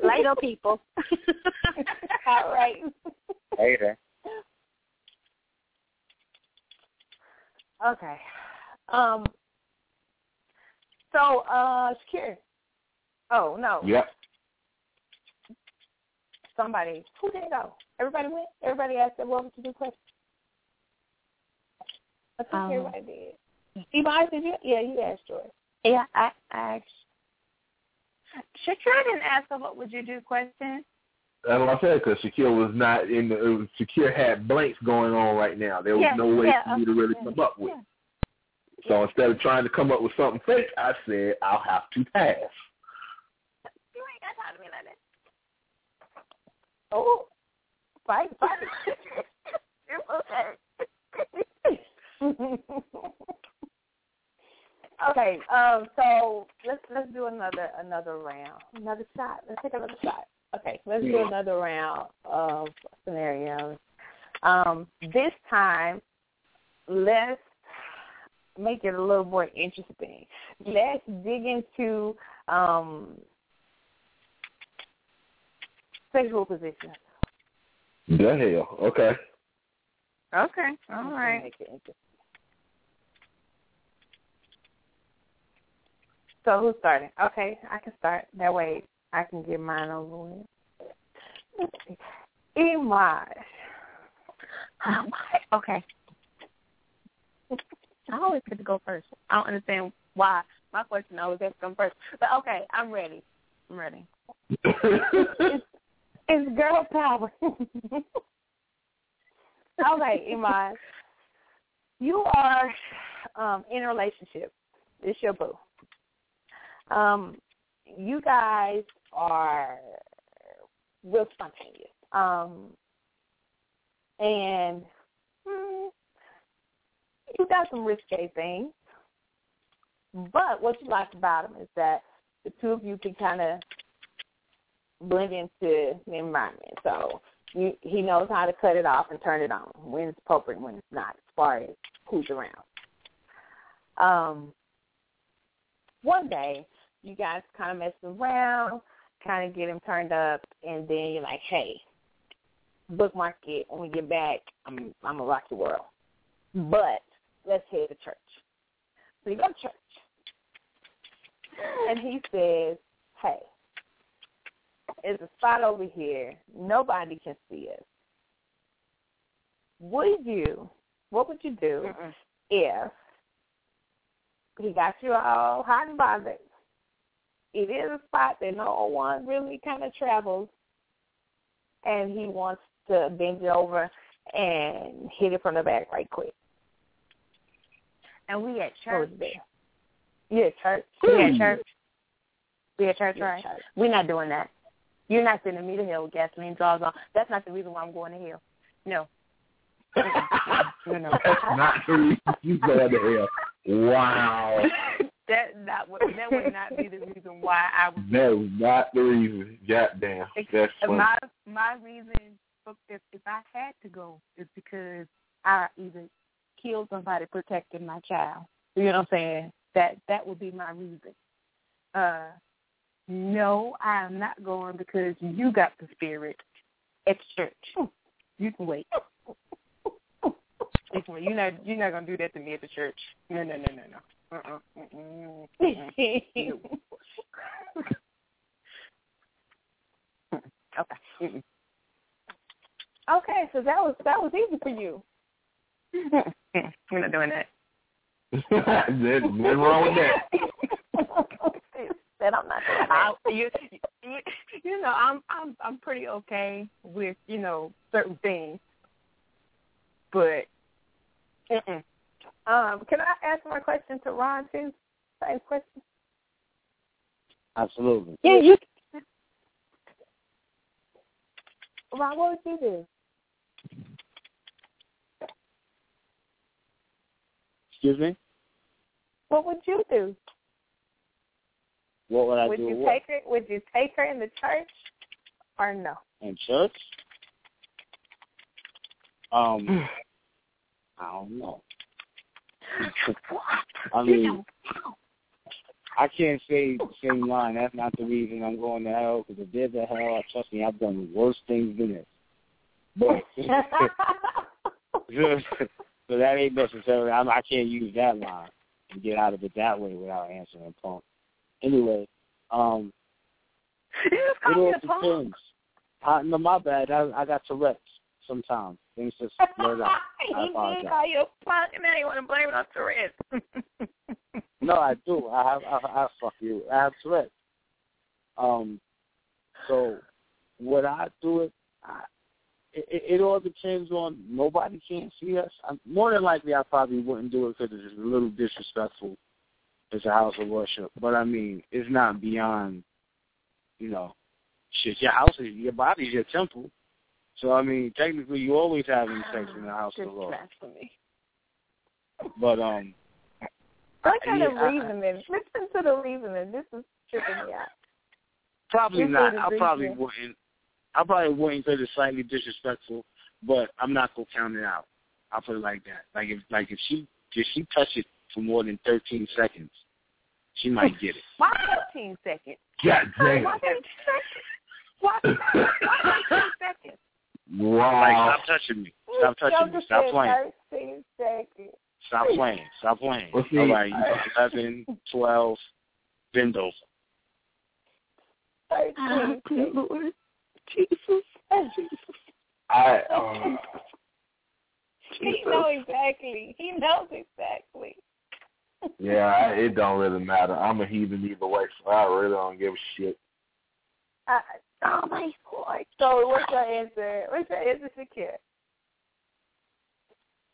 Later, people. all right. Later. Okay. Um. So, uh, Shakir. Oh no, Yep. somebody. Who did it go? Everybody went. Everybody asked them what was the new question. I think Um, everybody did. Yvonne, did you? Yeah, you asked yours. Yeah, I, I asked. Shakira didn't ask a what would you do question. That's what I said because Shakir was not in. The, was, Shakir had blanks going on right now. There was Yeah, no way yeah, for me to really okay, come up with. yeah. So instead of trying to come up with something fake, I said I'll have to pass. You ain't got talk to me like that. Oh, fight, fight. okay. okay. Um. So let's let's do another another round. Another shot. Let's take another shot. Okay. Let's do another round of scenarios. Um. This time, let's make it a little more interesting. Let's dig into um sexual positions. The hell. Okay. Okay. all right. Make it interesting. So who's starting? Okay, I can start. That way I can get mine over with. Let's see. Imaj. Oh, okay. I always get to go first. I don't understand why. My question always has to come first. But okay, I'm ready. I'm ready. It's girl power. okay, Imaj. You are um, in a relationship. It's your boo. Um, you guys are real spontaneous. Um, and hmm, you got some risque things. But what you like about them is that the two of you can kind of blend into the environment. So you, he knows how to cut it off and turn it on when it's appropriate, when it's not, as far as who's around. Um, one day, you guys kind of mess around, kind of get him turned up, and then you're like, hey, bookmark it. When we get back, I'm I'm gonna rock your world. But let's head to church. So you go to church, and he says, hey, is a spot over here. Nobody can see us. Would you? What would you do Mm-mm. if he got you all hot and bothered? It is a spot that no one really kind of travels, and he wants to bend it over and hit it from the back right quick. And we at What church. would? Yeah, church. We at church. We at church, Yeah, right? church. We're not doing that. You're not sending me to hell with gasoline jaws on. That's not the reason why I'm going to hell. No. no, no. That's not the reason you're going to hell. Wow. That that would that would not be the reason why I would That is not the reason. Goddamn. That's funny. my my reason if if I had to go is because I either killed somebody protecting my child. You know what I'm saying? That that would be my reason. Uh no, I am not going because you got the spirit at church. You can wait. You can wait. You're not you're not gonna do that to me at the church. No, no, no, no, no. Uh-uh. Mm-mm. Mm-mm. Okay. Mm-mm. Okay, so that was that was easy for you. We're not doing that. There's nothing wrong with that. Said I'm not doing I, you, you, you know, I'm I'm I'm pretty okay with you know certain things, but mm-mm. Um, can I ask my question to Ron too? Same question. Absolutely. yeah, you Ron, what would you do? Excuse me? What would you do? What would I would do? you what? take her? Would you take her in the church, or no? In church? Um, I don't know. I mean, I can't say the same line. That's not the reason I'm going to hell. Because if there's a hell, trust me, I've done worse things than this. But so that ain't necessarily. I'm, I can't use that line and get out of it that way without answering a punk. Anyway, um, it all depends. Uh, no, my bad. I, I got Tourette's sometimes. Things just blurt out. I he call you a punk, and now you want to blame it on Tourette's. No, I do. I have. I, I fuck you. I have Tourette's. Um, so would I do it? I, it, it all depends on nobody can't see us. i more than likely, I probably wouldn't do it because it's a little disrespectful. It's a house of worship, but I mean, it's not beyond. You know, shit. Your house is your body's your temple. So I mean, technically, you always having sex in the house of blasphemy. But um, What kind yeah, of reasoning? Listen to the reasoning. This is tripping me out. Probably This not. I probably wouldn't. I probably wouldn't because it's slightly disrespectful, but I'm not gonna count it out. I'll put it like that. Like if like if she if she touch it for more than 13 seconds, she might get it. Why 13 seconds? God damn. Why 13 seconds? Why, why 13 seconds? Like Wow. stop touching me. Stop touching me. Stop playing. Thirteen seconds. Stop playing. Stop playing. Well, see, All right, you I- 11, 12, bend over. Thirteen. Lord. Jesus. I um, He knows exactly. He knows exactly. yeah, it don't really matter. I'm a heathen either way, so I really don't give a shit. I, oh my lord. So what's your answer? What's your answer, Shakir?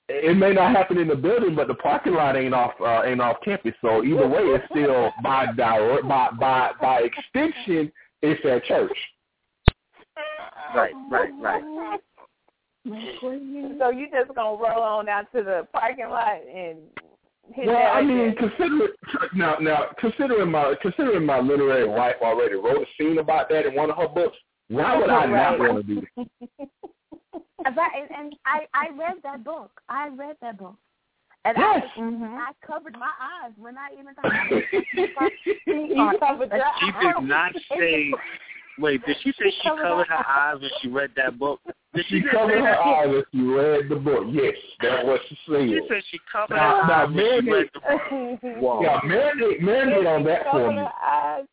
It may not happen in the building, but the parking lot ain't off uh, ain't off campus. So either way, it's still by direct by by by extension, it's at church. Right, right, right. So you just gonna roll on out to the parking lot and hit Well, I mean, again? consider now now considering my considering my literary wife already wrote a scene about that in one of her books. Why would I not want to do that? Right, and, and I I read that book. I read that book, and Yes. I Mhm. I covered my eyes when I even thought about it. You She did not say. Wait, did she say she covered covered her her eyes when she read that book? Did she She covered her eyes as she read the book. Yes, that's what she said. She said. said she covered Now- her now, eyes when she read the book. eyes. Whoa. Yeah, marinate, marinate on that for me. eyes.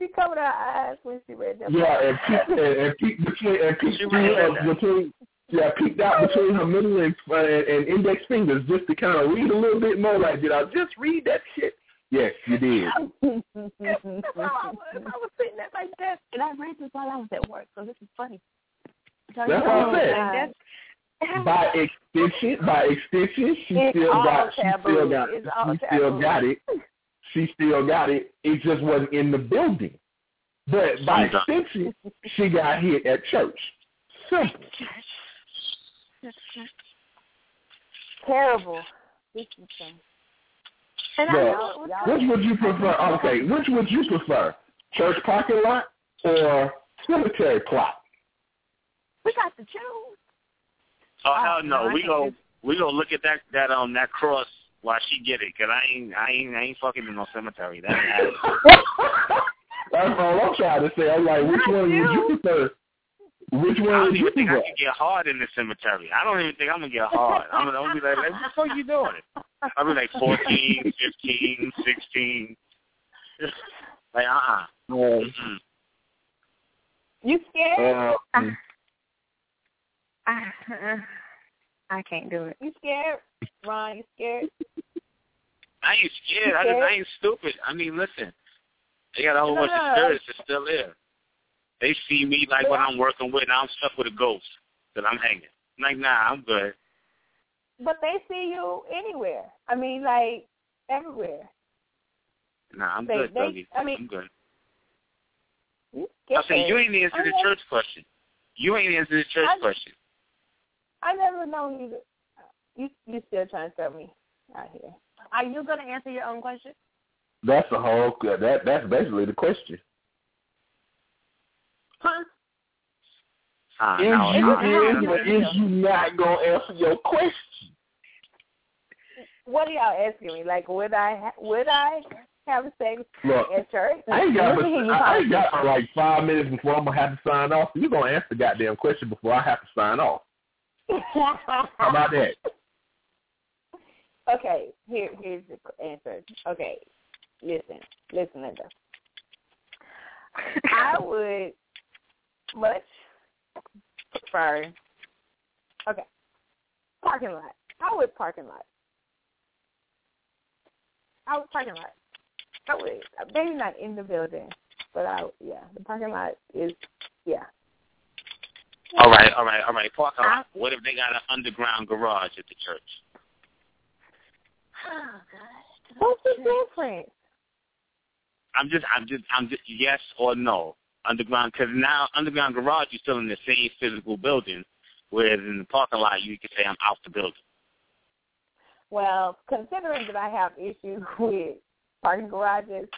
she covered her eyes when she read that. Book. Yeah, and peeked and, and peeked between and peeked She through, uh, between yeah, peeked out between her middle and, uh, and, and index fingers just to kind of read a little bit more. Like, did I just read that shit? Yes, you did. That's how I was. I was sitting at my desk, and I read this while I was at work, so this is funny. So, That's you what I said. Uh, like, by extension, by extension, she It's still all got, she taboo. still got, It's she still taboo. got it. She still got it. It just wasn't in the building. But by Sometimes. extension, she got hit at church. Simple. Terrible. This is some. And I know which would you prefer? Okay, which would you prefer? Church parking lot or cemetery plot? we got to choose. Oh Oh, hell no, no, we go we go look at that that um that cross while she get it, cause I ain't I ain't I ain't fucking in no cemetery. That. That's all I'm trying to say. I'm like, which Not one would you. you prefer? Which I don't even think I prefer? can get hard in the cemetery. I don't even think I'm gonna get hard. I'm gonna, I'm gonna be like, like, what the fuck you doing? I'll be like 14, 15, 16. like, uh-uh. Uh, Mm-mm. You scared? uh, I, I can't do it. You scared? Ron, you scared? I ain't scared. I, just, I ain't stupid. I mean, listen. They got a whole No, bunch no, of spirits that's still there. They see me like when I'm working with, and I'm stuck with a ghost that I'm hanging. I'm like, nah, I'm good. But they see you anywhere. I mean, like everywhere. Nah, I'm They- good, they- Dougie. I mean- I'm good. You I say you ain't answered the Okay. church question. You ain't answered the church I- question. I never known you. To, you you still trying to tell me out here? Are you going to answer your own question? that's the whole. That that's basically the question. Huh? Ah, Is no, you no, is no, or is you not gonna answer your question? What are y'all asking me? Like, would I would I have sex Look, at church? I ain't got, Let me hear you I, I ain't talk. got like five minutes before I'm gonna have to sign off. You gonna answer the goddamn question before I have to sign off? How about that? okay, here here's the answer. Okay, listen, listen, Linda. I would much prefer. Okay, parking lot. I would parking lot. I would parking lot. I would maybe not in the building, but I yeah, the parking lot is yeah. All right, all right, all right. Park lot. What if they got an underground garage at the church? Oh, gosh. What's the difference? I'm just, I'm just, I'm just, yes or no. Underground, because now underground garage, you're still in the same physical building, whereas in the parking lot, you can say I'm out the building. Well, considering that I have issues with parking garages,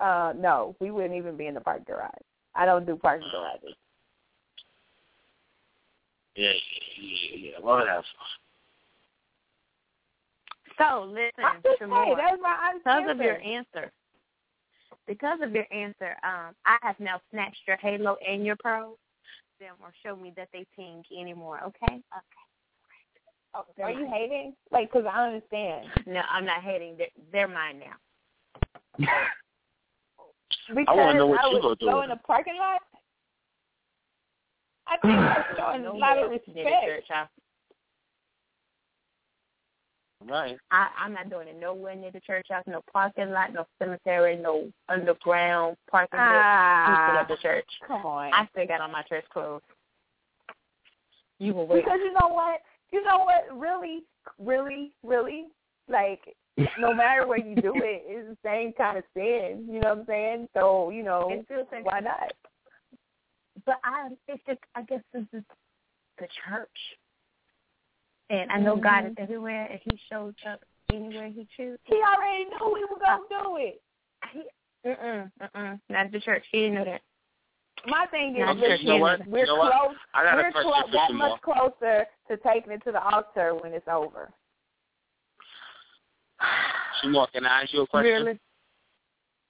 uh, no, we wouldn't even be in the parking garage. I don't do parking garages. Yeah, yeah, yeah. Well, Whatever. So, listen, I'm just some saying, more. that's my Because of your answer. Answer, because of your answer, um, I have now snatched your halo and your pearls. Them or show me that they pink anymore. Okay. Okay. Oh, Are you hating? Like, because I understand. No, I'm not hating. They're, they're mine now. Because I wanna know what I you gonna do go in a parking lot. I think that's showing a lot of Near the respect. Church. I, Right. I, I'm not doing it nowhere near the church house, no parking lot, no cemetery, no underground parking lot. I'm still Ah, at the church. come on. I still got on my church clothes. You will wait. Because you know what? You know what? Really, really, really, like, no matter where you do it, it's the same kind of sin. You know what I'm saying? So, you know, It's still the why not? But I, it's just, I guess this is the church. And I know God Mhm. is everywhere, and He shows up anywhere He chooses. He already knew we were gonna do it. He, mm-mm, mm-mm, not the church. He didn't know that. My thing is, Not Okay, church. you know what? we're You know what? close. I got we're question clo- that Shamar. much closer to taking it to the altar when it's over. Shamar, can I ask you a question? Really?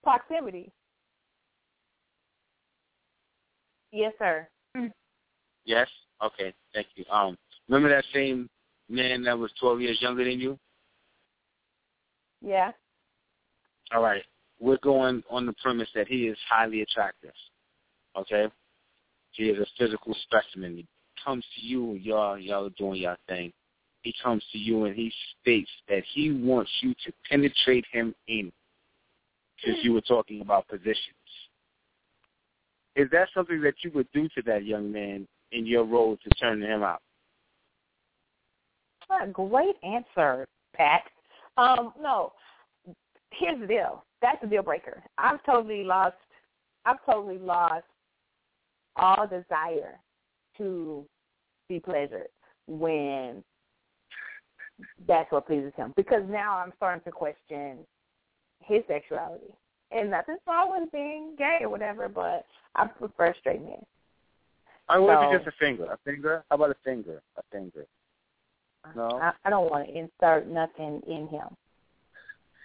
Proximity. Yes, sir. Yes. Okay. Thank you. Um, remember that same man that was 12 years younger than you? Yeah. All right. we're going on the premise that he is highly attractive. Okay? He is a physical specimen. He comes to you, y'all y'all are doing y'all thing. He comes to you and he states that he wants you to penetrate him in since you were talking about positions. Is that something that you would do to that young man in your role to turn him out? What a great answer, Pat. Um, no, here's the deal. That's a deal breaker. I've totally lost. I've totally lost all desire to be pleasured when that's what pleases him. Because now I'm starting to question his sexuality. And nothing's wrong with being gay or whatever, but I prefer straight men. I would So- so, just a finger. A finger? How about a finger? A finger. No. I, I don't want to insert nothing in him.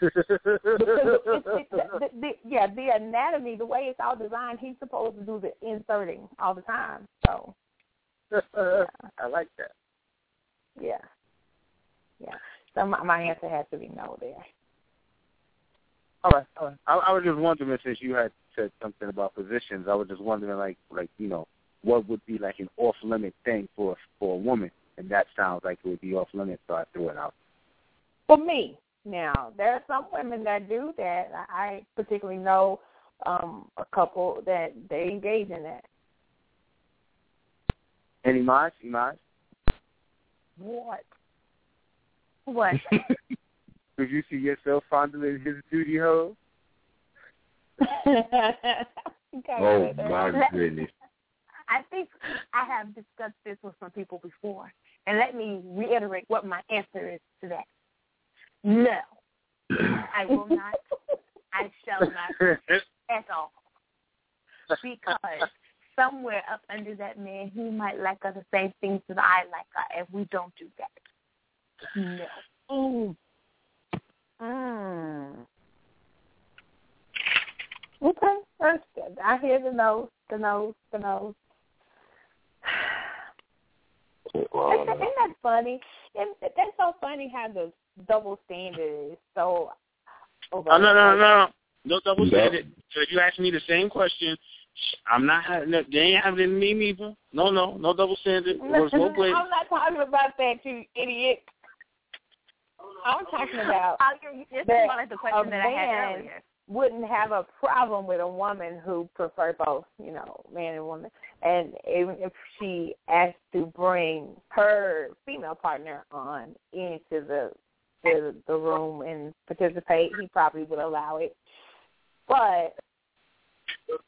Because it's, it's, the, the, yeah, the anatomy, the way it's all designed, he's supposed to do the inserting all the time. So I like that. yeah, yeah. So my, my answer has to be no there. All right, all right. I, I was just wondering since you had said something about positions. I was just wondering, like, like you know, what would be like an off limit thing for for a woman, and that sounds like it would be off limits, so I threw it out. For me, now there are some women that do that. I I particularly know um a couple that they engage in that. Any Imaj? Imaj? What? What? Could you see yourself fondling his duty hole? Oh my goodness. I think I have discussed this with some people before, and let me reiterate what my answer is to that. No, I will not. I shall not at all. Because somewhere up under that man, he might like us the same things that I like, uh, and we don't do that. No. Mm. Mm. Okay, that's good. I hear the nose, the nose, the nose. Well, Isn't that funny? And that's so funny how the double standard is so. Oh, no, no, no, no. No double No. standard. So if you ask me the same question, I'm not having it. They ain't having it in me neither. No, no, no double standard. It works both ways. I'm not talking about that, you idiot. I'm talking about Oh, you're, you're that talking about the a question that I had man earlier. wouldn't have a problem with a woman who preferred both, you know, man and woman. And even if she asked to bring her female partner on into the the, the room and participate, he probably would allow it. But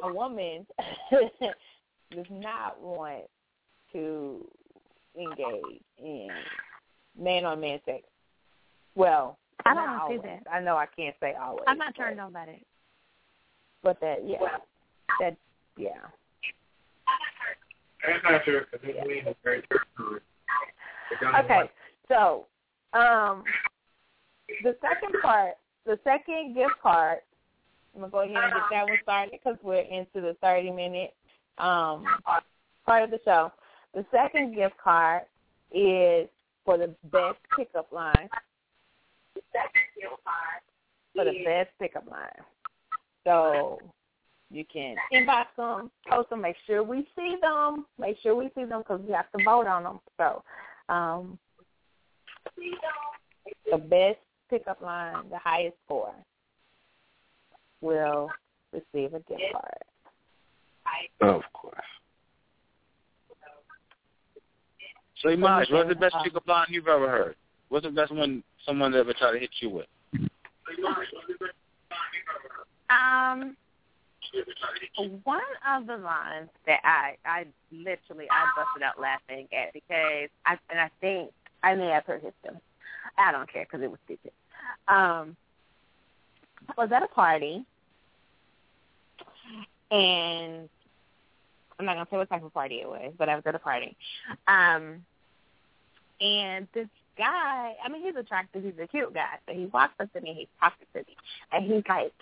a woman does not want to engage in man on man sex. Well, I don't see that. I know I can't say always. I'm not turned on by it. But that, yeah, that, yeah. Okay, so um, the second part, the second gift card, I'm gonna go ahead and get that one started because we're into the 30 minute um, part of the show. The second gift card is for the best pickup line. Second gift card For the best pickup line. So you can inbox them, post them, make sure we see them, make sure we see them because we have to vote on them. So um, the best pickup line, the highest score, will receive a gift card. Of course. So Imaj, what's the best pickup line you've ever heard? What's the best one someone ever tried to hit you with? Um, one of the lines that I I literally I busted out laughing at because I and I think I may have hurt his feelings. I don't care because it was stupid. Um, was at a party, and I'm not gonna say what type of party it was, but I was at a party. Um, and this guy, I mean, he's attractive. He's a cute guy, but he walks up to me. he talks to me, and he's like,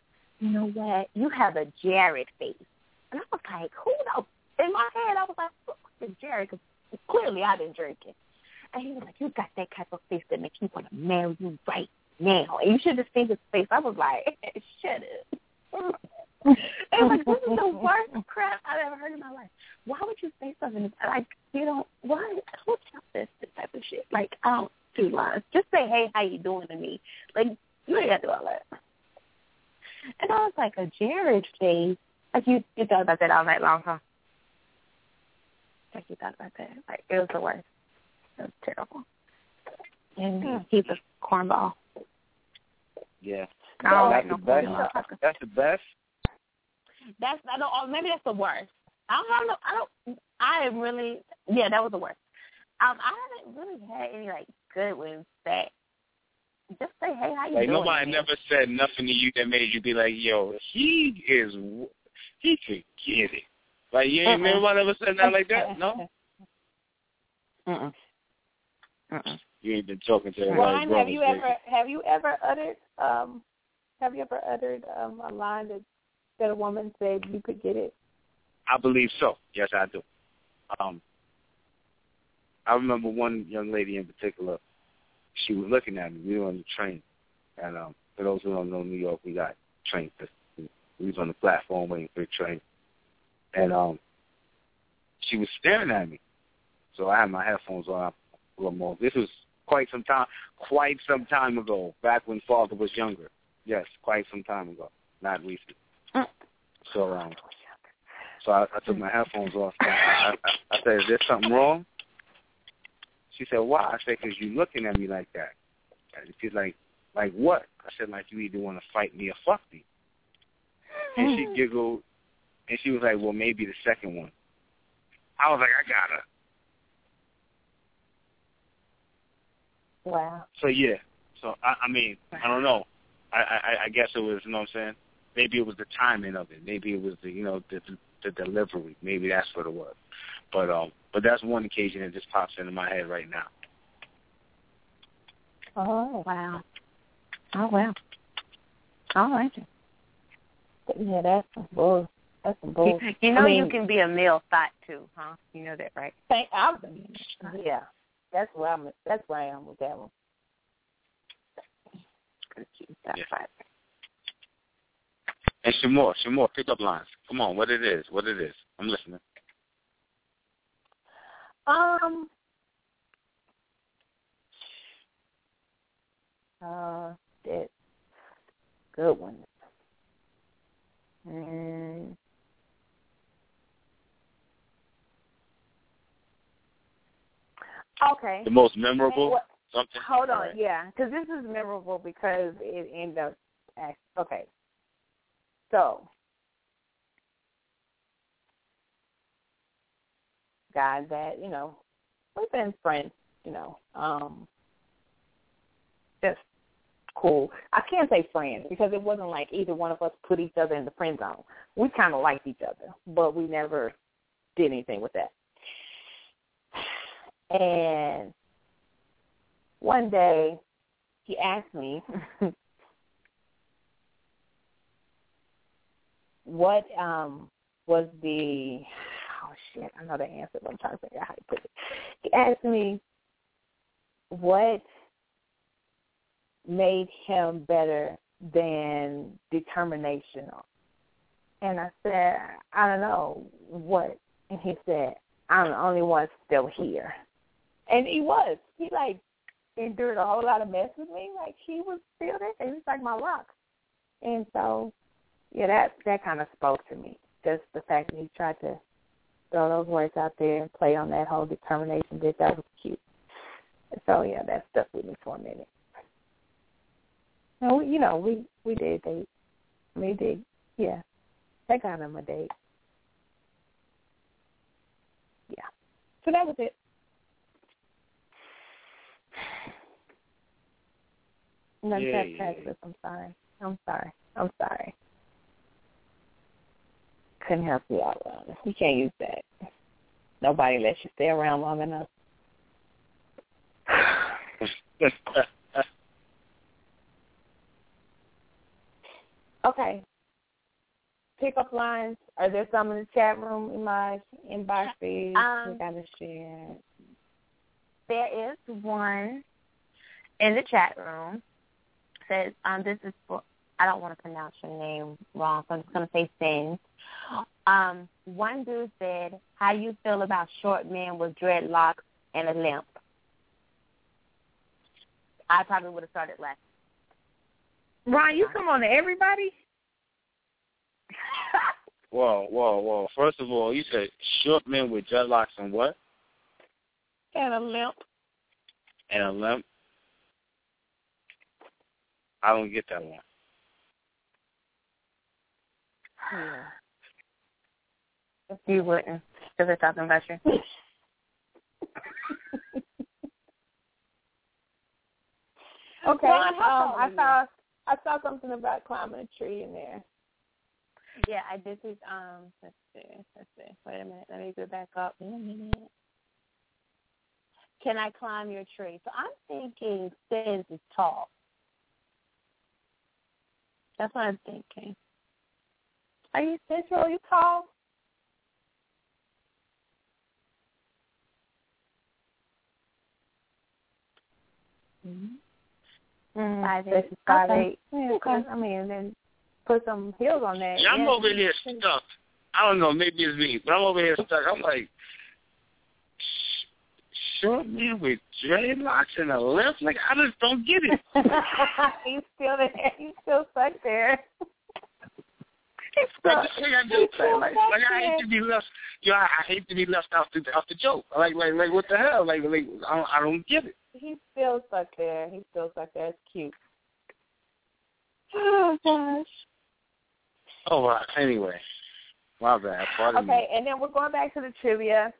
"You know what? You have a Jared face." And I was like, "Who the?" In my head, I was like, "Who is Jared?" Because clearly I've been drinking. And he was like, "You got that type of face that makes me want to marry you right now." And you should have seen his face. I was like, "Shut up." it was like this is the worst crap I've ever heard in my life. Why would you say something like you know why? Who tell this this type of shit? Like I don't do lies. Just say hey, how you doing to me? Like you ain't got to do all that. And I was like a Jared face. Like you you thought about that all night long, huh? Like you thought about that. Like it was the worst. It was terrible. And Hmm. he's a cornball. Yeah. I don't that's the best. That's the best. That's I don't. Or maybe that's the worst. I don't, I don't know. I don't. I am really. Yeah, that was the worst. Um, I haven't really had any like good ones that just say, "Hey, how you Like doing?" nobody man? never said nothing to you that made you be like, "Yo, he is, he could get it." Like you ain't Uh-uh. nobody ever said nothing like that. No, Mm-mm. Mm-mm. you ain't been talking to everybody. Ron, have you lately. ever have you ever uttered um have you ever uttered um a line that that a woman said you could get it? I believe so. Yes, I do. Um, I remember one young lady in particular. She was looking at me. We were on the train, and um, for those who don't know New York, we got train. We was on the platform waiting for the train, and um, she was staring at me. So I had my headphones on. A little more. This was quite some time, quite some time ago, back when father was younger. Yes, quite some time ago, not recent. Mm. So um, so I, I took my headphones off. I, I, I said, "Is there something wrong?" She said, "Why?" I said, "Cause you looking at me like that." And she's like, "Like what?" I said, "Like you either want to fight me or fuck me." And she giggled, and she was like, "Well, maybe the second one." I was like, "I got her." Wow. So yeah. So I, I mean, I don't know. I, I I guess it was, you know what I'm saying? Maybe it was the timing of it. Maybe it was the, you know, the the delivery. Maybe that's what it was. But um, but that's one occasion that just pops into my head right now. Oh Wow. Oh wow. All right. yeah, that's some bull. That's some bull. You, you know I mean, you can be a male thought too, huh? You know that, right? Thank, I, yeah, that's where I'm. That's where I am with that one. That's Yeah. right. And Sh' Moore, Shamor, pick up lines. Come on, what it is, what it is. I'm listening. Um. Uh, that good one. Mm. Okay. The most memorable What- something. Hold on, right. yeah, because this is memorable because it ended up. Okay, so guy that you know we've been friends, you know, um, just cool. I can't say friends because it wasn't like either one of us put each other in the friend zone. We kind of liked each other, but we never did anything with that. And one day he asked me what um was the shit, I know the answer, but I'm trying to figure out how to put it. He asked me what made him better than determination. And I said, I don't know what and he said, I'm the only one still here. And he was. He like endured a whole lot of mess with me. Like he was still there. He was like my rock. And so, yeah, that that kind of spoke to me. Just the fact that he tried to throw those words out there and play on that whole determination bit. That was cute. So, yeah, that stuck with me for a minute. No, you know, we we did date. We did, yeah. That got him a date. Yeah. So that was it. No, Yeah, yeah, I'm sorry. I'm sorry. I'm sorry. Couldn't help you out, Ron. You can't use that. Nobody lets you stay around long enough. Okay. Pickup lines. Are there some in the chat room in my inbox? Please, Um, we gotta share. There is one in the chat room. Says, um, this is for I don't want to pronounce your name wrong, so I'm just gonna say Sin. Um, one dude said, "How do you feel about short men with dreadlocks and a limp?" I probably would have started last. Ron, you come on to everybody? Whoa, whoa, whoa. First of all, you said short men with dreadlocks and what? And a limp. And a limp? I don't get that one. Yeah. If you wouldn't, because they're talking about you. Okay. Um, I saw I saw something about climbing a tree in there. Yeah, I did this. Um, let's see, let's see. Wait a minute. Let me go back up. Wait a minute. Can I climb your tree? So I'm thinking Sins is tall. That's what I'm thinking. Are you central? You tall? Mm, Five this eight. is five Okay. eight. Yeah, Okay. I mean, then put some heels on that. Yeah, I'm Yeah. over here stuck. I don't know, maybe it's me, but I'm over here stuck. I'm like, sh- short man with dreadlocks and a limp? Like, I just don't get it. He's still there. He's still stuck there. Like, like, I just, like, like, I hate to be left. You know, I, hate to be left off the off the joke. Like, like, like, what the hell? Like, like, I don't, I don't get it. He's still stuck there. He's still stuck there. It's cute. Oh gosh. Oh, well, anyway, my bad. Pardon Okay, and then we're going back to the trivia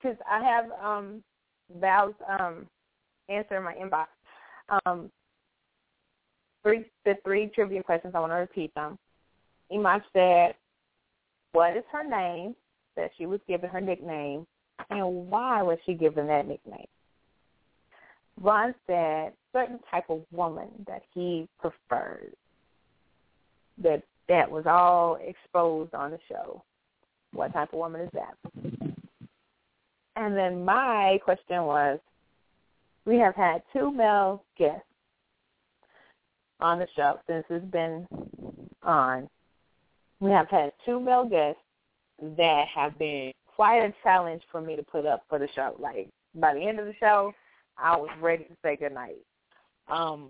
because I have um Val's um answer in my inbox. Um, three the three trivia questions. I want to repeat them. Imaj said, "What is her name that she was given her nickname, and why was she given that nickname?" Ron said, "Certain type of woman that he preferred." That that was all exposed on the show. What type of woman is that? And then my question was, we have had two male guests on the show since it's been on. We have had two male guests that have been quite a challenge for me to put up for the show. Like by the end of the show, I was ready to say goodnight. Um,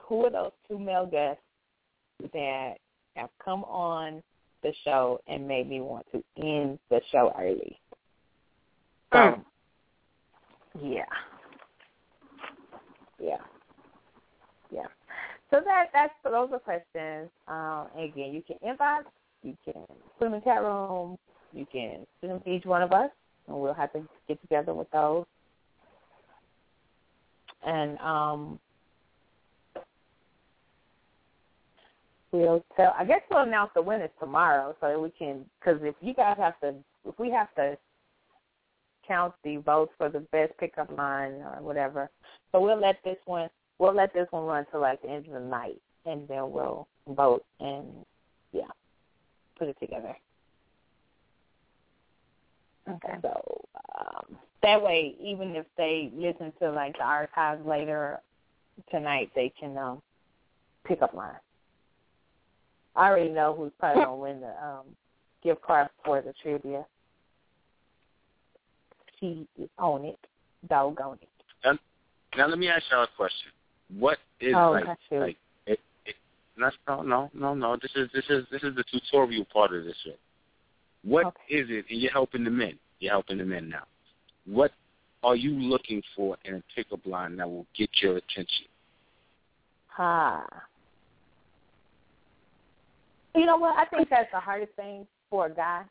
who are those two male guests that have come on the show and made me want to end the show early? So, yeah, yeah, yeah. So that that's those are questions. Um, again, you can inbox, you can put them in chat room, you can send them to each one of us, and we'll have to get together with those. And um, we'll tell. I guess we'll announce the winners tomorrow, so we can. Because if you guys have to, if we have to count the votes for the best pickup line or whatever, so we'll let this one. We'll let this one run till like the end of the night, and then we'll vote and yeah, put it together. Okay. So um, that way, even if they listen to like the archives later tonight, they can um, pick up line. I already know who's probably gonna win the um, gift card for the trivia. She is on it, doggone it. Now let me ask y'all a question. What is Oh, like like it no no no no this is this is this is the tutorial part of this show. What is Okay. it and you're helping the men. You're helping the men now. What are you looking for in a pickup line that will get your attention? Ha. You know what? I think that's the hardest thing for a guy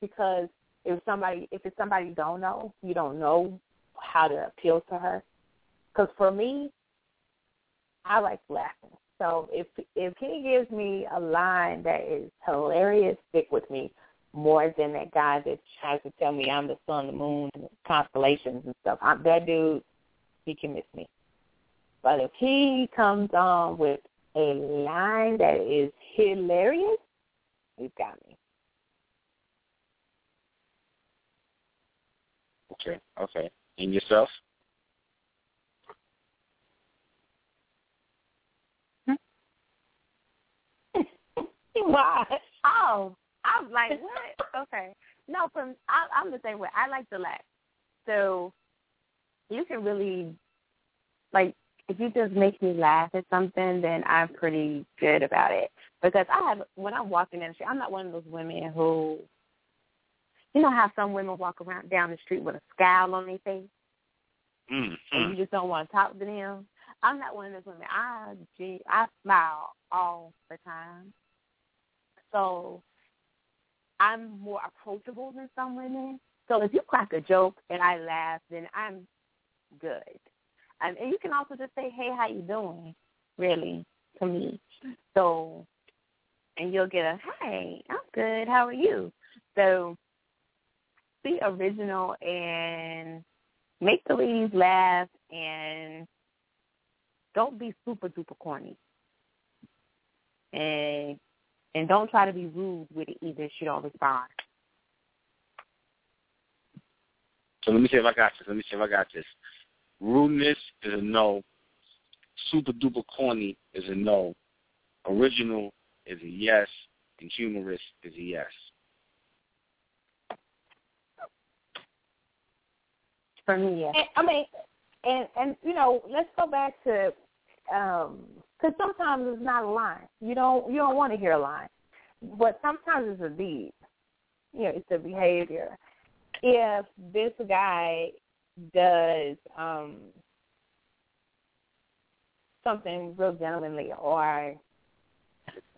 because if somebody, if it's somebody you don't know, you don't know how to appeal to her. Because for me, I like laughing. So if if he gives me a line that is hilarious, stick with me more than that guy that tries to tell me I'm the sun, the moon, and the constellations and stuff. I'm, that dude, he can miss me. But if he comes on with a line that is hilarious, he's got me. Okay, okay. And yourself? Why? Oh, I'm like, what? Okay. No, from I, I'm the same way. I like to laugh. So you can really, like, if you just make me laugh at something, then I'm pretty good about it. Because I have, when I'm walking down the street, I'm not one of those women who, you know how some women walk around down the street with a scowl on their face, and Mm-hmm. you just don't want to talk to them. I'm not one of those women. I, I smile all the time. So I'm more approachable than some women. So if you crack a joke and I laugh, then I'm good. Um, and you can also just say, "Hey, how you doing?" Really, to me. So, and you'll get a, "Hey, I'm good. How are you?" So, be original and make the ladies laugh, and don't be super duper corny. And and don't try to be rude with it either. She don't respond. So let me see if I got this. Let me see if I got this. Rudeness is a no. Super duper corny is a no. Original is a yes. And humorous is a yes. For me, yes. And, I mean, and and you know, let's go back to um 'cause sometimes it's not a line. You don't you don't want to hear a line, but sometimes it's a deed. You know, it's a behavior. If this guy does um something real gentlemanly or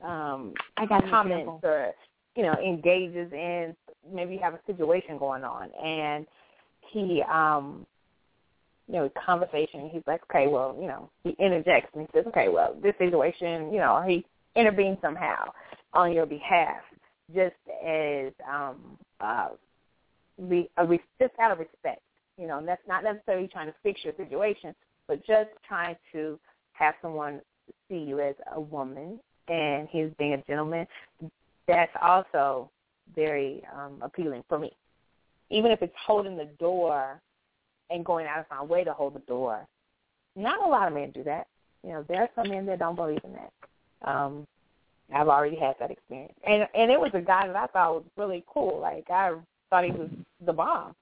um I got comments or you know engages in maybe you have a situation going on and he um you know conversation. He's like okay well you know he interjects and he says okay well this situation you know he intervenes somehow on your behalf just as um uh re, a re, just out of respect you know and that's not necessarily trying to fix your situation but just trying to have someone see you as a woman and he's being a gentleman. That's also very um appealing for me. Even if it's holding the door and going out of my way to hold the door. Not a lot of men do that. You know, there are some men that don't believe in that. Um, I've already had that experience, and and it was a guy that I thought was really cool. Like I thought he was the bomb,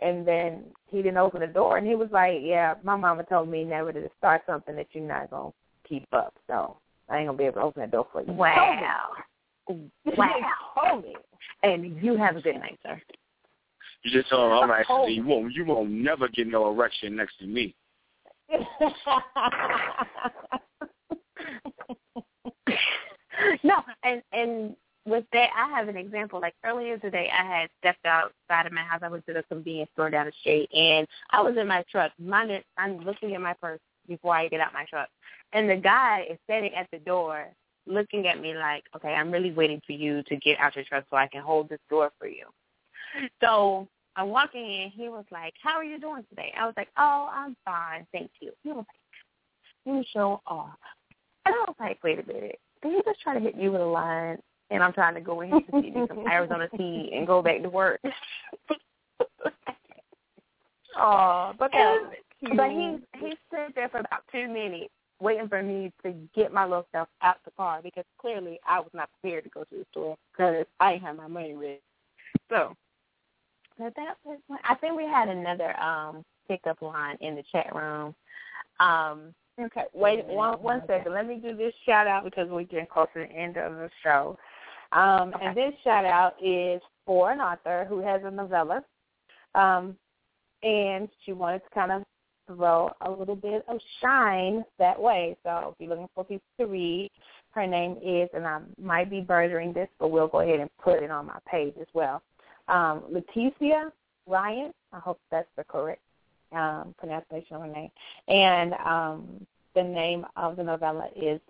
and then he didn't open the door, and he was like, "Yeah, my mama told me never to start something that you're not gonna keep up, so I ain't gonna be able to open that door for you." Wow. Wow. Told me. And you have a good night, sir. You just told him, all right, so you won't you won't never get no erection next to me. no, and and with that, I have an example. Like earlier today, I had stepped outside of my house. I went to the convenience store down the street, and I was in my truck. Mine, I'm looking at my purse before I get out my truck, and the guy is standing at the door, looking at me like, "Okay, I'm really waiting for you to get out your truck so I can hold this door for you." So I'm walking in. He was like, "How are you doing today?" I was like, "Oh, I'm fine, thank you." He was like, "You show off," and I was like, "Wait a minute." Did he just try to hit you with a line and I'm trying to go in to see me some Arizona tea and go back to work. Oh, but that was cute. but he he stood there for about two minutes waiting for me to get my little stuff out the car because clearly I was not prepared to go to the store because I didn't have my money ready. So, that was one. I think we had another um pickup line in the chat room. Um, Okay, wait one one second. Let me do this shout out because we're getting close to the end of the show. Um, Okay. And this shout out is for an author who has a novella, um, and she wanted to kind of throw a little bit of shine that way. So if you're looking for people to read, her name is, and I might be murdering this, but we'll go ahead and put it on my page as well. Um, Leticia Ryan. I hope that's the correct um, pronunciation of her name. And um, the name of the novella is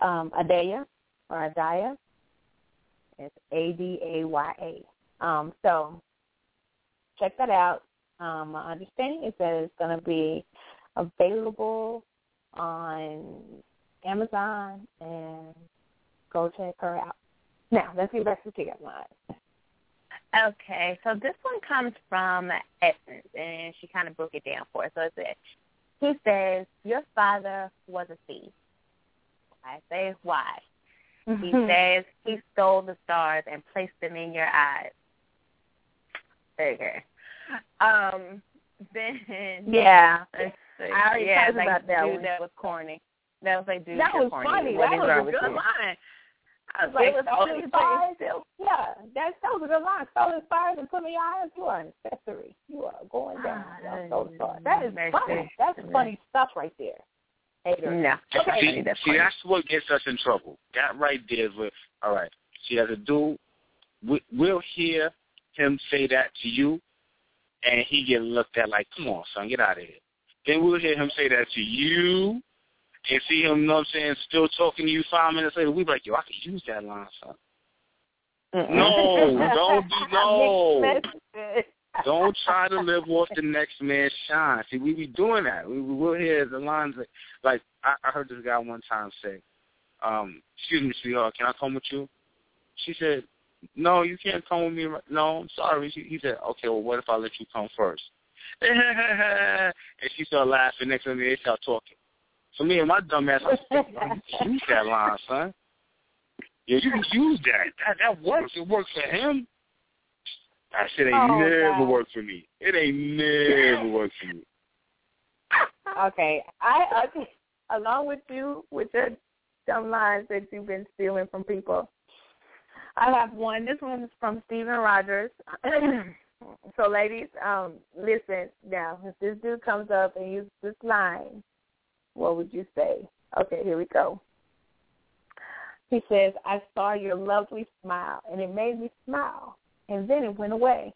um, Adaya or Adaya. It's A D A Y A. Um, so check that out. Um, my understanding is that it's going to be available on Amazon and go check her out. Now, let's get back to ticket line. Okay, so this one comes from Essence, and she kind of broke it down for us. So it's it he says, your father was a thief. I say, why? He says he stole the stars and placed them in your eyes. Okay. Um. Then Yeah. I already yeah, talked like, about that dude, one. that was corny. That was like, dude, That was corny. funny. What That was a good line. I was It like, was stole really his fires. Yeah, that, that was a good line. Stole his fires and put me eyes. You are an accessory. You are going down. Ah, Stole the stars. That is very funny. That's Very funny stuff right there. Hater. No. Okay. See, That's see, that's what gets us in trouble. That right there is what. All right. See, as a dude, we, we'll hear him say that to you, and he get looked at like, "Come on, son, get out of here." Then we'll hear him say that to you, and see him, you know what I'm saying, still talking to you five minutes later. We be like, "Yo, I could use that line, son." No, don't be no. Don't try to live off the next man's shine. See, we be doing that. We, we will hear the lines like, like I, I heard this guy one time say, um, "Excuse me, sweetheart, can I come with you?" She said, "No, you can't come with me. right- No, I'm sorry." She, he said, "Okay, well, what if I let you come first? and she started laughing. Next thing they start talking. So me and my dumb ass, I was like, "Yo, you can use that line, son. Yeah, you can use that. That that works. It works for him. That shit ain't Oh, never God. worked for me. It ain't never worked for me. Okay, I okay, along with you with your dumb lines that you've been stealing from people. I have one. This one is from Steven Rogers. so, ladies, um, listen now. If this dude comes up and uses this line, what would you say? Okay, here we go. He says, "I saw your lovely smile, and it made me smile, and then it went away."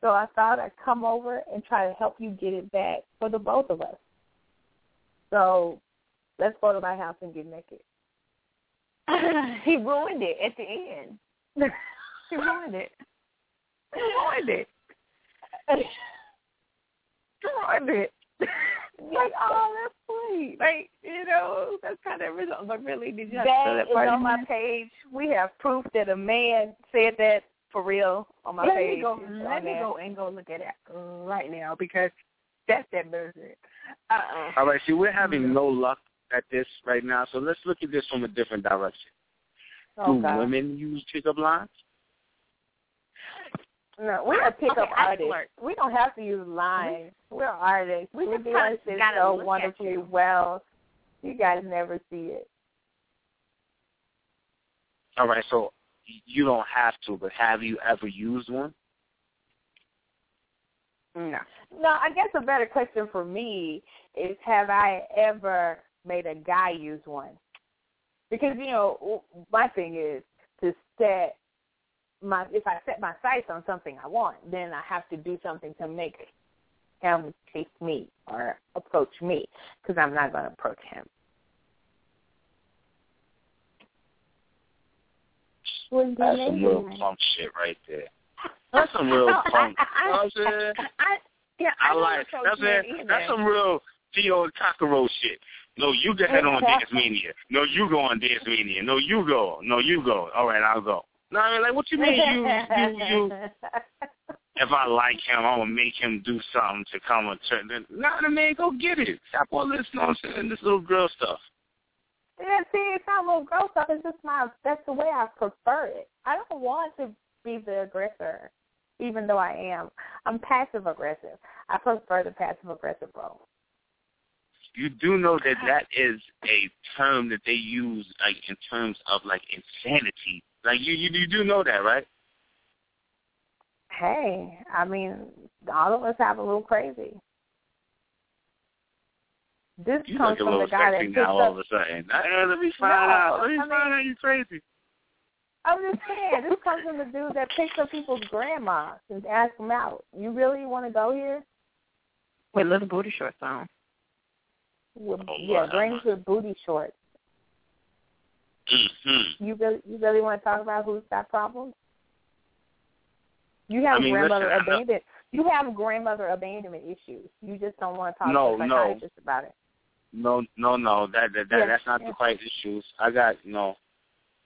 So I thought I'd come over and try to help you get it back for the both of us. So let's go to my house and get naked. he ruined it at the end. He ruined it. He ruined it. He ruined it. Like, oh, that's sweet. Like, you know, that's kind of original. But really, did you have to that throw that is on my page. We have proof that a man said that for real on my let page. me go. Let on me there. go and go look at it right now because that's that bullshit. Uh uh All right, see, we're having no luck at this right now, so let's look at this from a different direction. Oh, Do God. women use pickup lines? No, we're a pickup Okay, I artist. We don't have to use lines. We're artists. we We're just doing this so wonderfully you. well. You guys never see it. All right, so you don't have to, but have you ever used one? No. No, I guess a better question for me is have I ever made a guy use one? Because, you know, my thing is to set my, if I set my sights on something I want, then I have to do something to make him chase me or approach me because I'm not going to approach him. That's some real it? punk shit right there. That's some real No, punk. I, you know what I'm saying? I, yeah, I, I like that's men it. either. That's some real Theo and Cockroach shit. No, you go ahead on Dance Mania. No, you go on Dance Mania. No, you go. No, you go. All right, I'll go. No, I mean, like, what you mean you, you, you, if I like him, I'm going to make him do something to come and turn. Then, nah, the man, go get it. Stop all this nonsense, this little girl stuff. Yeah, see, it's not little girl stuff. It's just my. That's the way I prefer it. I don't want to be the aggressor, even though I am. I'm passive aggressive. I prefer the passive aggressive role. You do know that that is a term that they use, like, in terms of, like, insanity. Like, you, you, you do know that, right? Hey, I mean, all of us have a little crazy. This You comes look a from little the guy that picks now all up. of a sudden. Uh, let me find No, out. Let me I mean- find out you crazy. I'm just saying, this comes from the dude that picks up people's grandmas and asks them out. You really want to go here? With little booty shorts on. With, Oh, yeah, Lord, grannies with booty shorts. Mm-hmm. You really, you really want to talk about who's got problems? You have I mean, grandmother listen, abandonment. You have grandmother abandonment issues. You just don't want to talk No, to a no. psychiatrist about it. No, no, no. That that, that Yeah, that's not yeah. the quite issues. I got you know.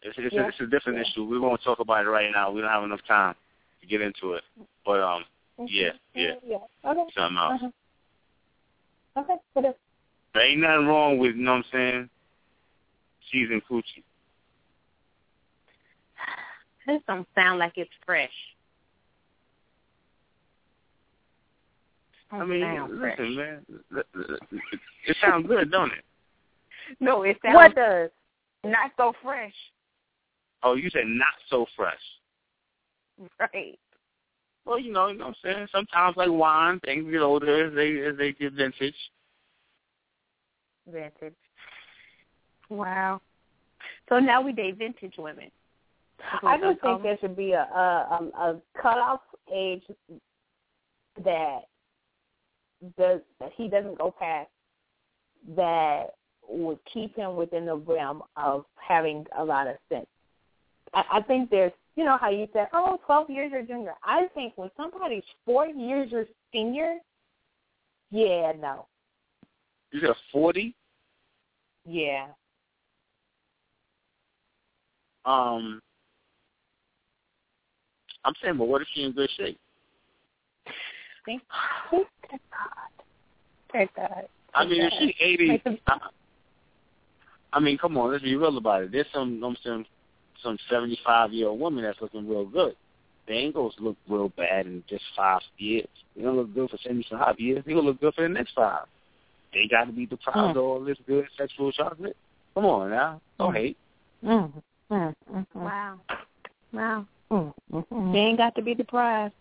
It's it's, Yeah, a, it's a different issue. We won't talk about it right now. We don't have enough time to get into it. But um, Yeah, yeah. yeah. Okay. something else. Uh-huh. Okay. There ain't nothing wrong with you know what I'm saying. Season coochie. This don't sound like it's fresh. I mean, sound fresh. listen, man. It, it, it sounds good, don't it? No, it sounds What does? not so fresh. Oh, you said not so fresh. Right. Well, you know, you know what I'm saying. Sometimes, like wine, things get older as they as they get vintage. Vintage. Wow. So now we date vintage women. That's what I we're just gonna think there should be a a, a, a cutoff age that does that he doesn't go past that would keep him within the realm of having a lot of sense. I, I think there's you know how you said, oh twelve years or junior. I think when somebody's four years or senior, yeah, no, You said forty. yeah. Um, I'm saying, well, what if she's in good shape? Thank God. Thank God. I mean, if she's eighty, I, I mean, come on, let's be real about it. There's some, I'm saying, some 75 year old woman that's looking real good. They ain't gonna look real bad in just five years. They gonna look good for 75 years. They're gonna look good for the next five. They got to be deprived of all this good sexual chocolate. Come on now, don't hate. Mm, mm, mm, mm, Wow. Wow. Mm, mm, mm. They ain't got to be deprived.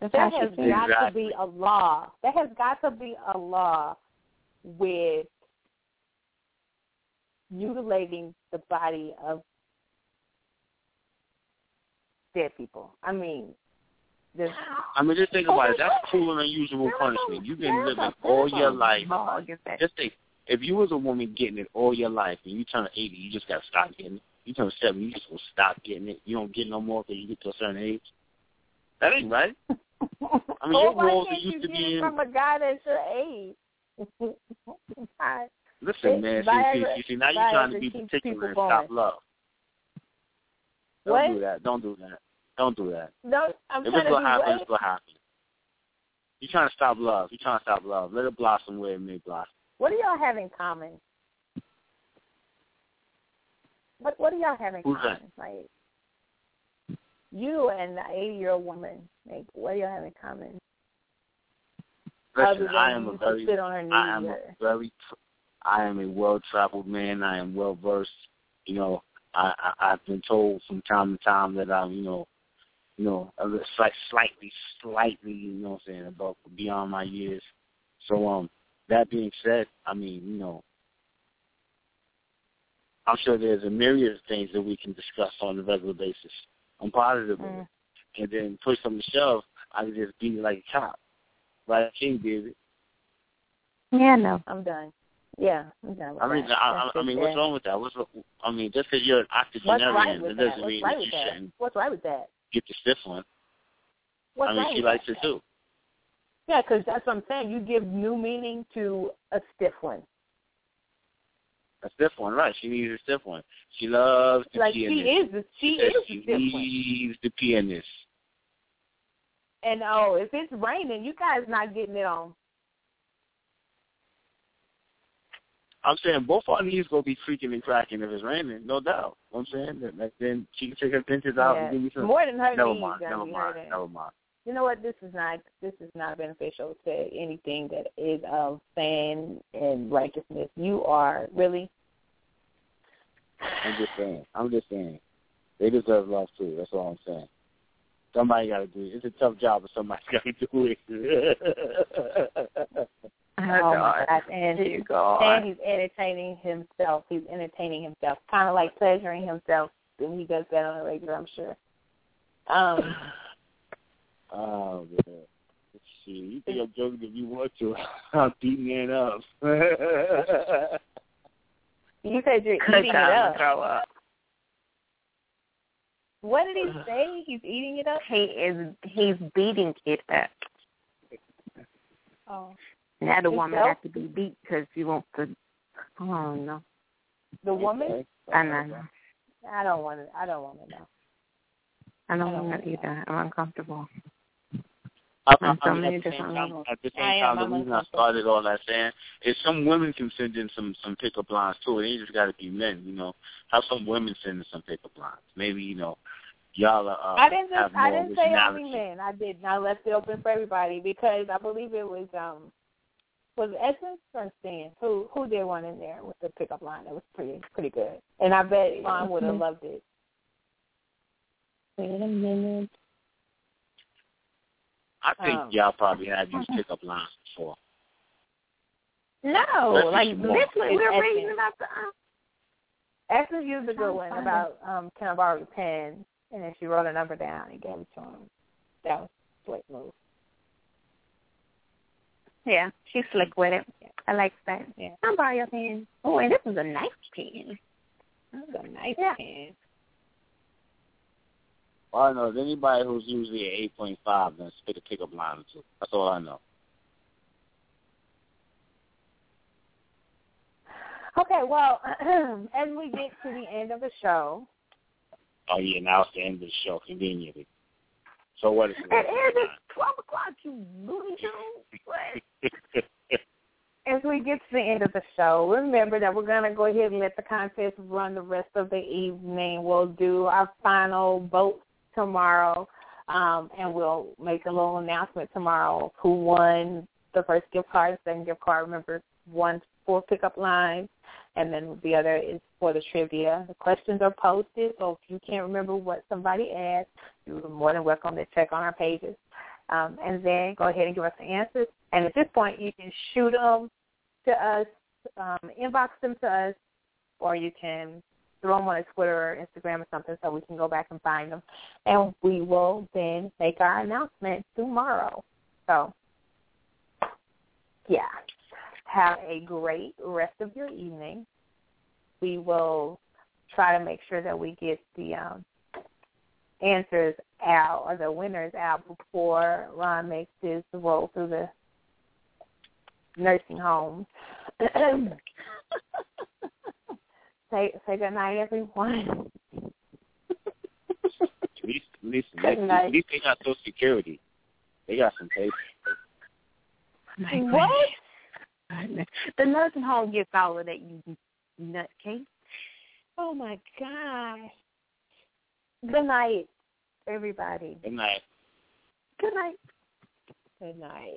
That's There has she feels. got to be a law. There has got to be a law with mutilating the body of dead people. I mean, there's I mean, just think about it. That's cruel and unusual punishment. You've been living all your life. Law against that. Just think, if you was a woman getting it all your life and you turn 80, you just got to stop getting it. You turn 70, you just gonna stop getting it. You don't get no more till you get to a certain age. That ain't right. I mean, well, your oh, why walls can't used you to be from a guy that's your age? Listen, man. See, see, see, now you're trying to be particular and stop love. Don't What? do that. Don't do that. Don't do that. no, I'm If trying it's gonna happen, what? it's gonna happen. You're trying to stop love. You're trying to stop love. Let it blossom where it may blossom. What do y'all have in common? What What do y'all have in common? Like you and the eighty year old woman. Like what do y'all have in common? Listen, I am a very sit on her knees. I am a very, I am a well traveled man. I am well versed. You know, I, I I've been told from time to time that I'm, you know, you know, a little slight, slightly, slightly, you know, what I'm saying above beyond my years. So, um, that being said, I mean, you know, I'm sure there's a myriad of things that we can discuss on a regular basis. I'm positive of it. Mm. And then push on the shove, I can just beat it like a cop. Like King did it. Yeah, no. I'm done. Yeah, I'm done with I mean, that. I, I, That's I mean, what's wrong with that? What's I mean, just because you're an What's right octogenarian, with that? doesn't What's mean right that you that? shouldn't What's right with that? get the stiff one. What's I mean, right she likes that? it too. Yeah, because that's what I'm saying. You give new meaning to a stiff one. A stiff one, right? She needs a stiff one. She loves the Like she is, the, she says is she the stiff one. needs the pianist. And oh, if it's raining, you guys not getting it on. I'm saying both our knees gonna be creaking and cracking if it's raining, no doubt. You know what I'm saying that, that then she can take her dentures out Yeah. and give me some. More than her never knees mind, never be mind, never mind. You know what? This is not this is not beneficial to anything that is of fan and righteousness. You are really I'm just saying. I'm just saying. They deserve love too. That's all I'm saying. Somebody got to do it. It's a tough job, but somebody's got to do it. Oh, oh my God. God. And Dear God. and he's entertaining himself. He's entertaining himself, kind of like pleasuring himself. And he does that on a regular, I'm sure. Um, oh man. Shit, you think I'm joking if you want to? I'm beating it up. you said you're Good eating it up. throw up. What did he say? He's eating it up. He is he's beating it up. Oh, Now the Himself? woman has to be beat because she wants to. Oh don't the woman. I know. I don't want to. I don't want to know. I don't I don't want to know. either. I'm uncomfortable. I, On so I mean, many at the same different time, at the same I time, am. The reason I started all that saying is some women can send in some some pickup lines too. It ain't just got to be men, you know. Have some women send in some pickup lines. Maybe you know, y'all are, uh, I didn't have just I didn't say originality. only men. I didn't. I left it open for everybody because I believe it was um was it Essence or Stan who who did one in there with the pickup line that was pretty pretty good. And I bet Vaughn would have loved it. Wait a minute. I think Um, y'all probably have used pickup lines before. No, Let's like get some we It's were reading about the. Uh, Essence used a good one about um can I borrow your pen and then she wrote a number down and gave it to him. That was a slick move. yeah, she's slick with it. I like that. Yeah. I'll borrow your pen. Oh, and this is a nice pen. That was a nice Yeah. pen. All I know is anybody who's usually an eight point five then spit a pickup line or two. That's all I know. Okay, well, as we get to the end of the show, Oh yeah, now it's the end of the show conveniently. So what is It is at twelve o'clock. You booty as we get to the end of the show, remember that we're going to go ahead and let the contest run the rest of the evening. We'll do our final vote tomorrow, um, and we'll make a little announcement tomorrow who won the first gift card and second gift card. Remember, one for pickup lines, and then the other is for the trivia. The questions are posted, so if you can't remember what somebody asked, you're more than welcome to check on our pages. Um, and then go ahead and give us the answers. And at this point, you can shoot them to us, um, inbox them to us, or you can throw them on a Twitter or Instagram or something so we can go back and find them. And we will then make our announcement tomorrow. So, yeah. Have a great rest of your evening. We will try to make sure that we get the um, answers out or the winners out before Ron makes his roll through the nursing homes. say say good night, everyone. At least, at least, at least, at least they got social security. They got some paper. What? The nursing home gets all of that, you nutcase. Oh my gosh. Good night, everybody. Good night. Good night. Good night.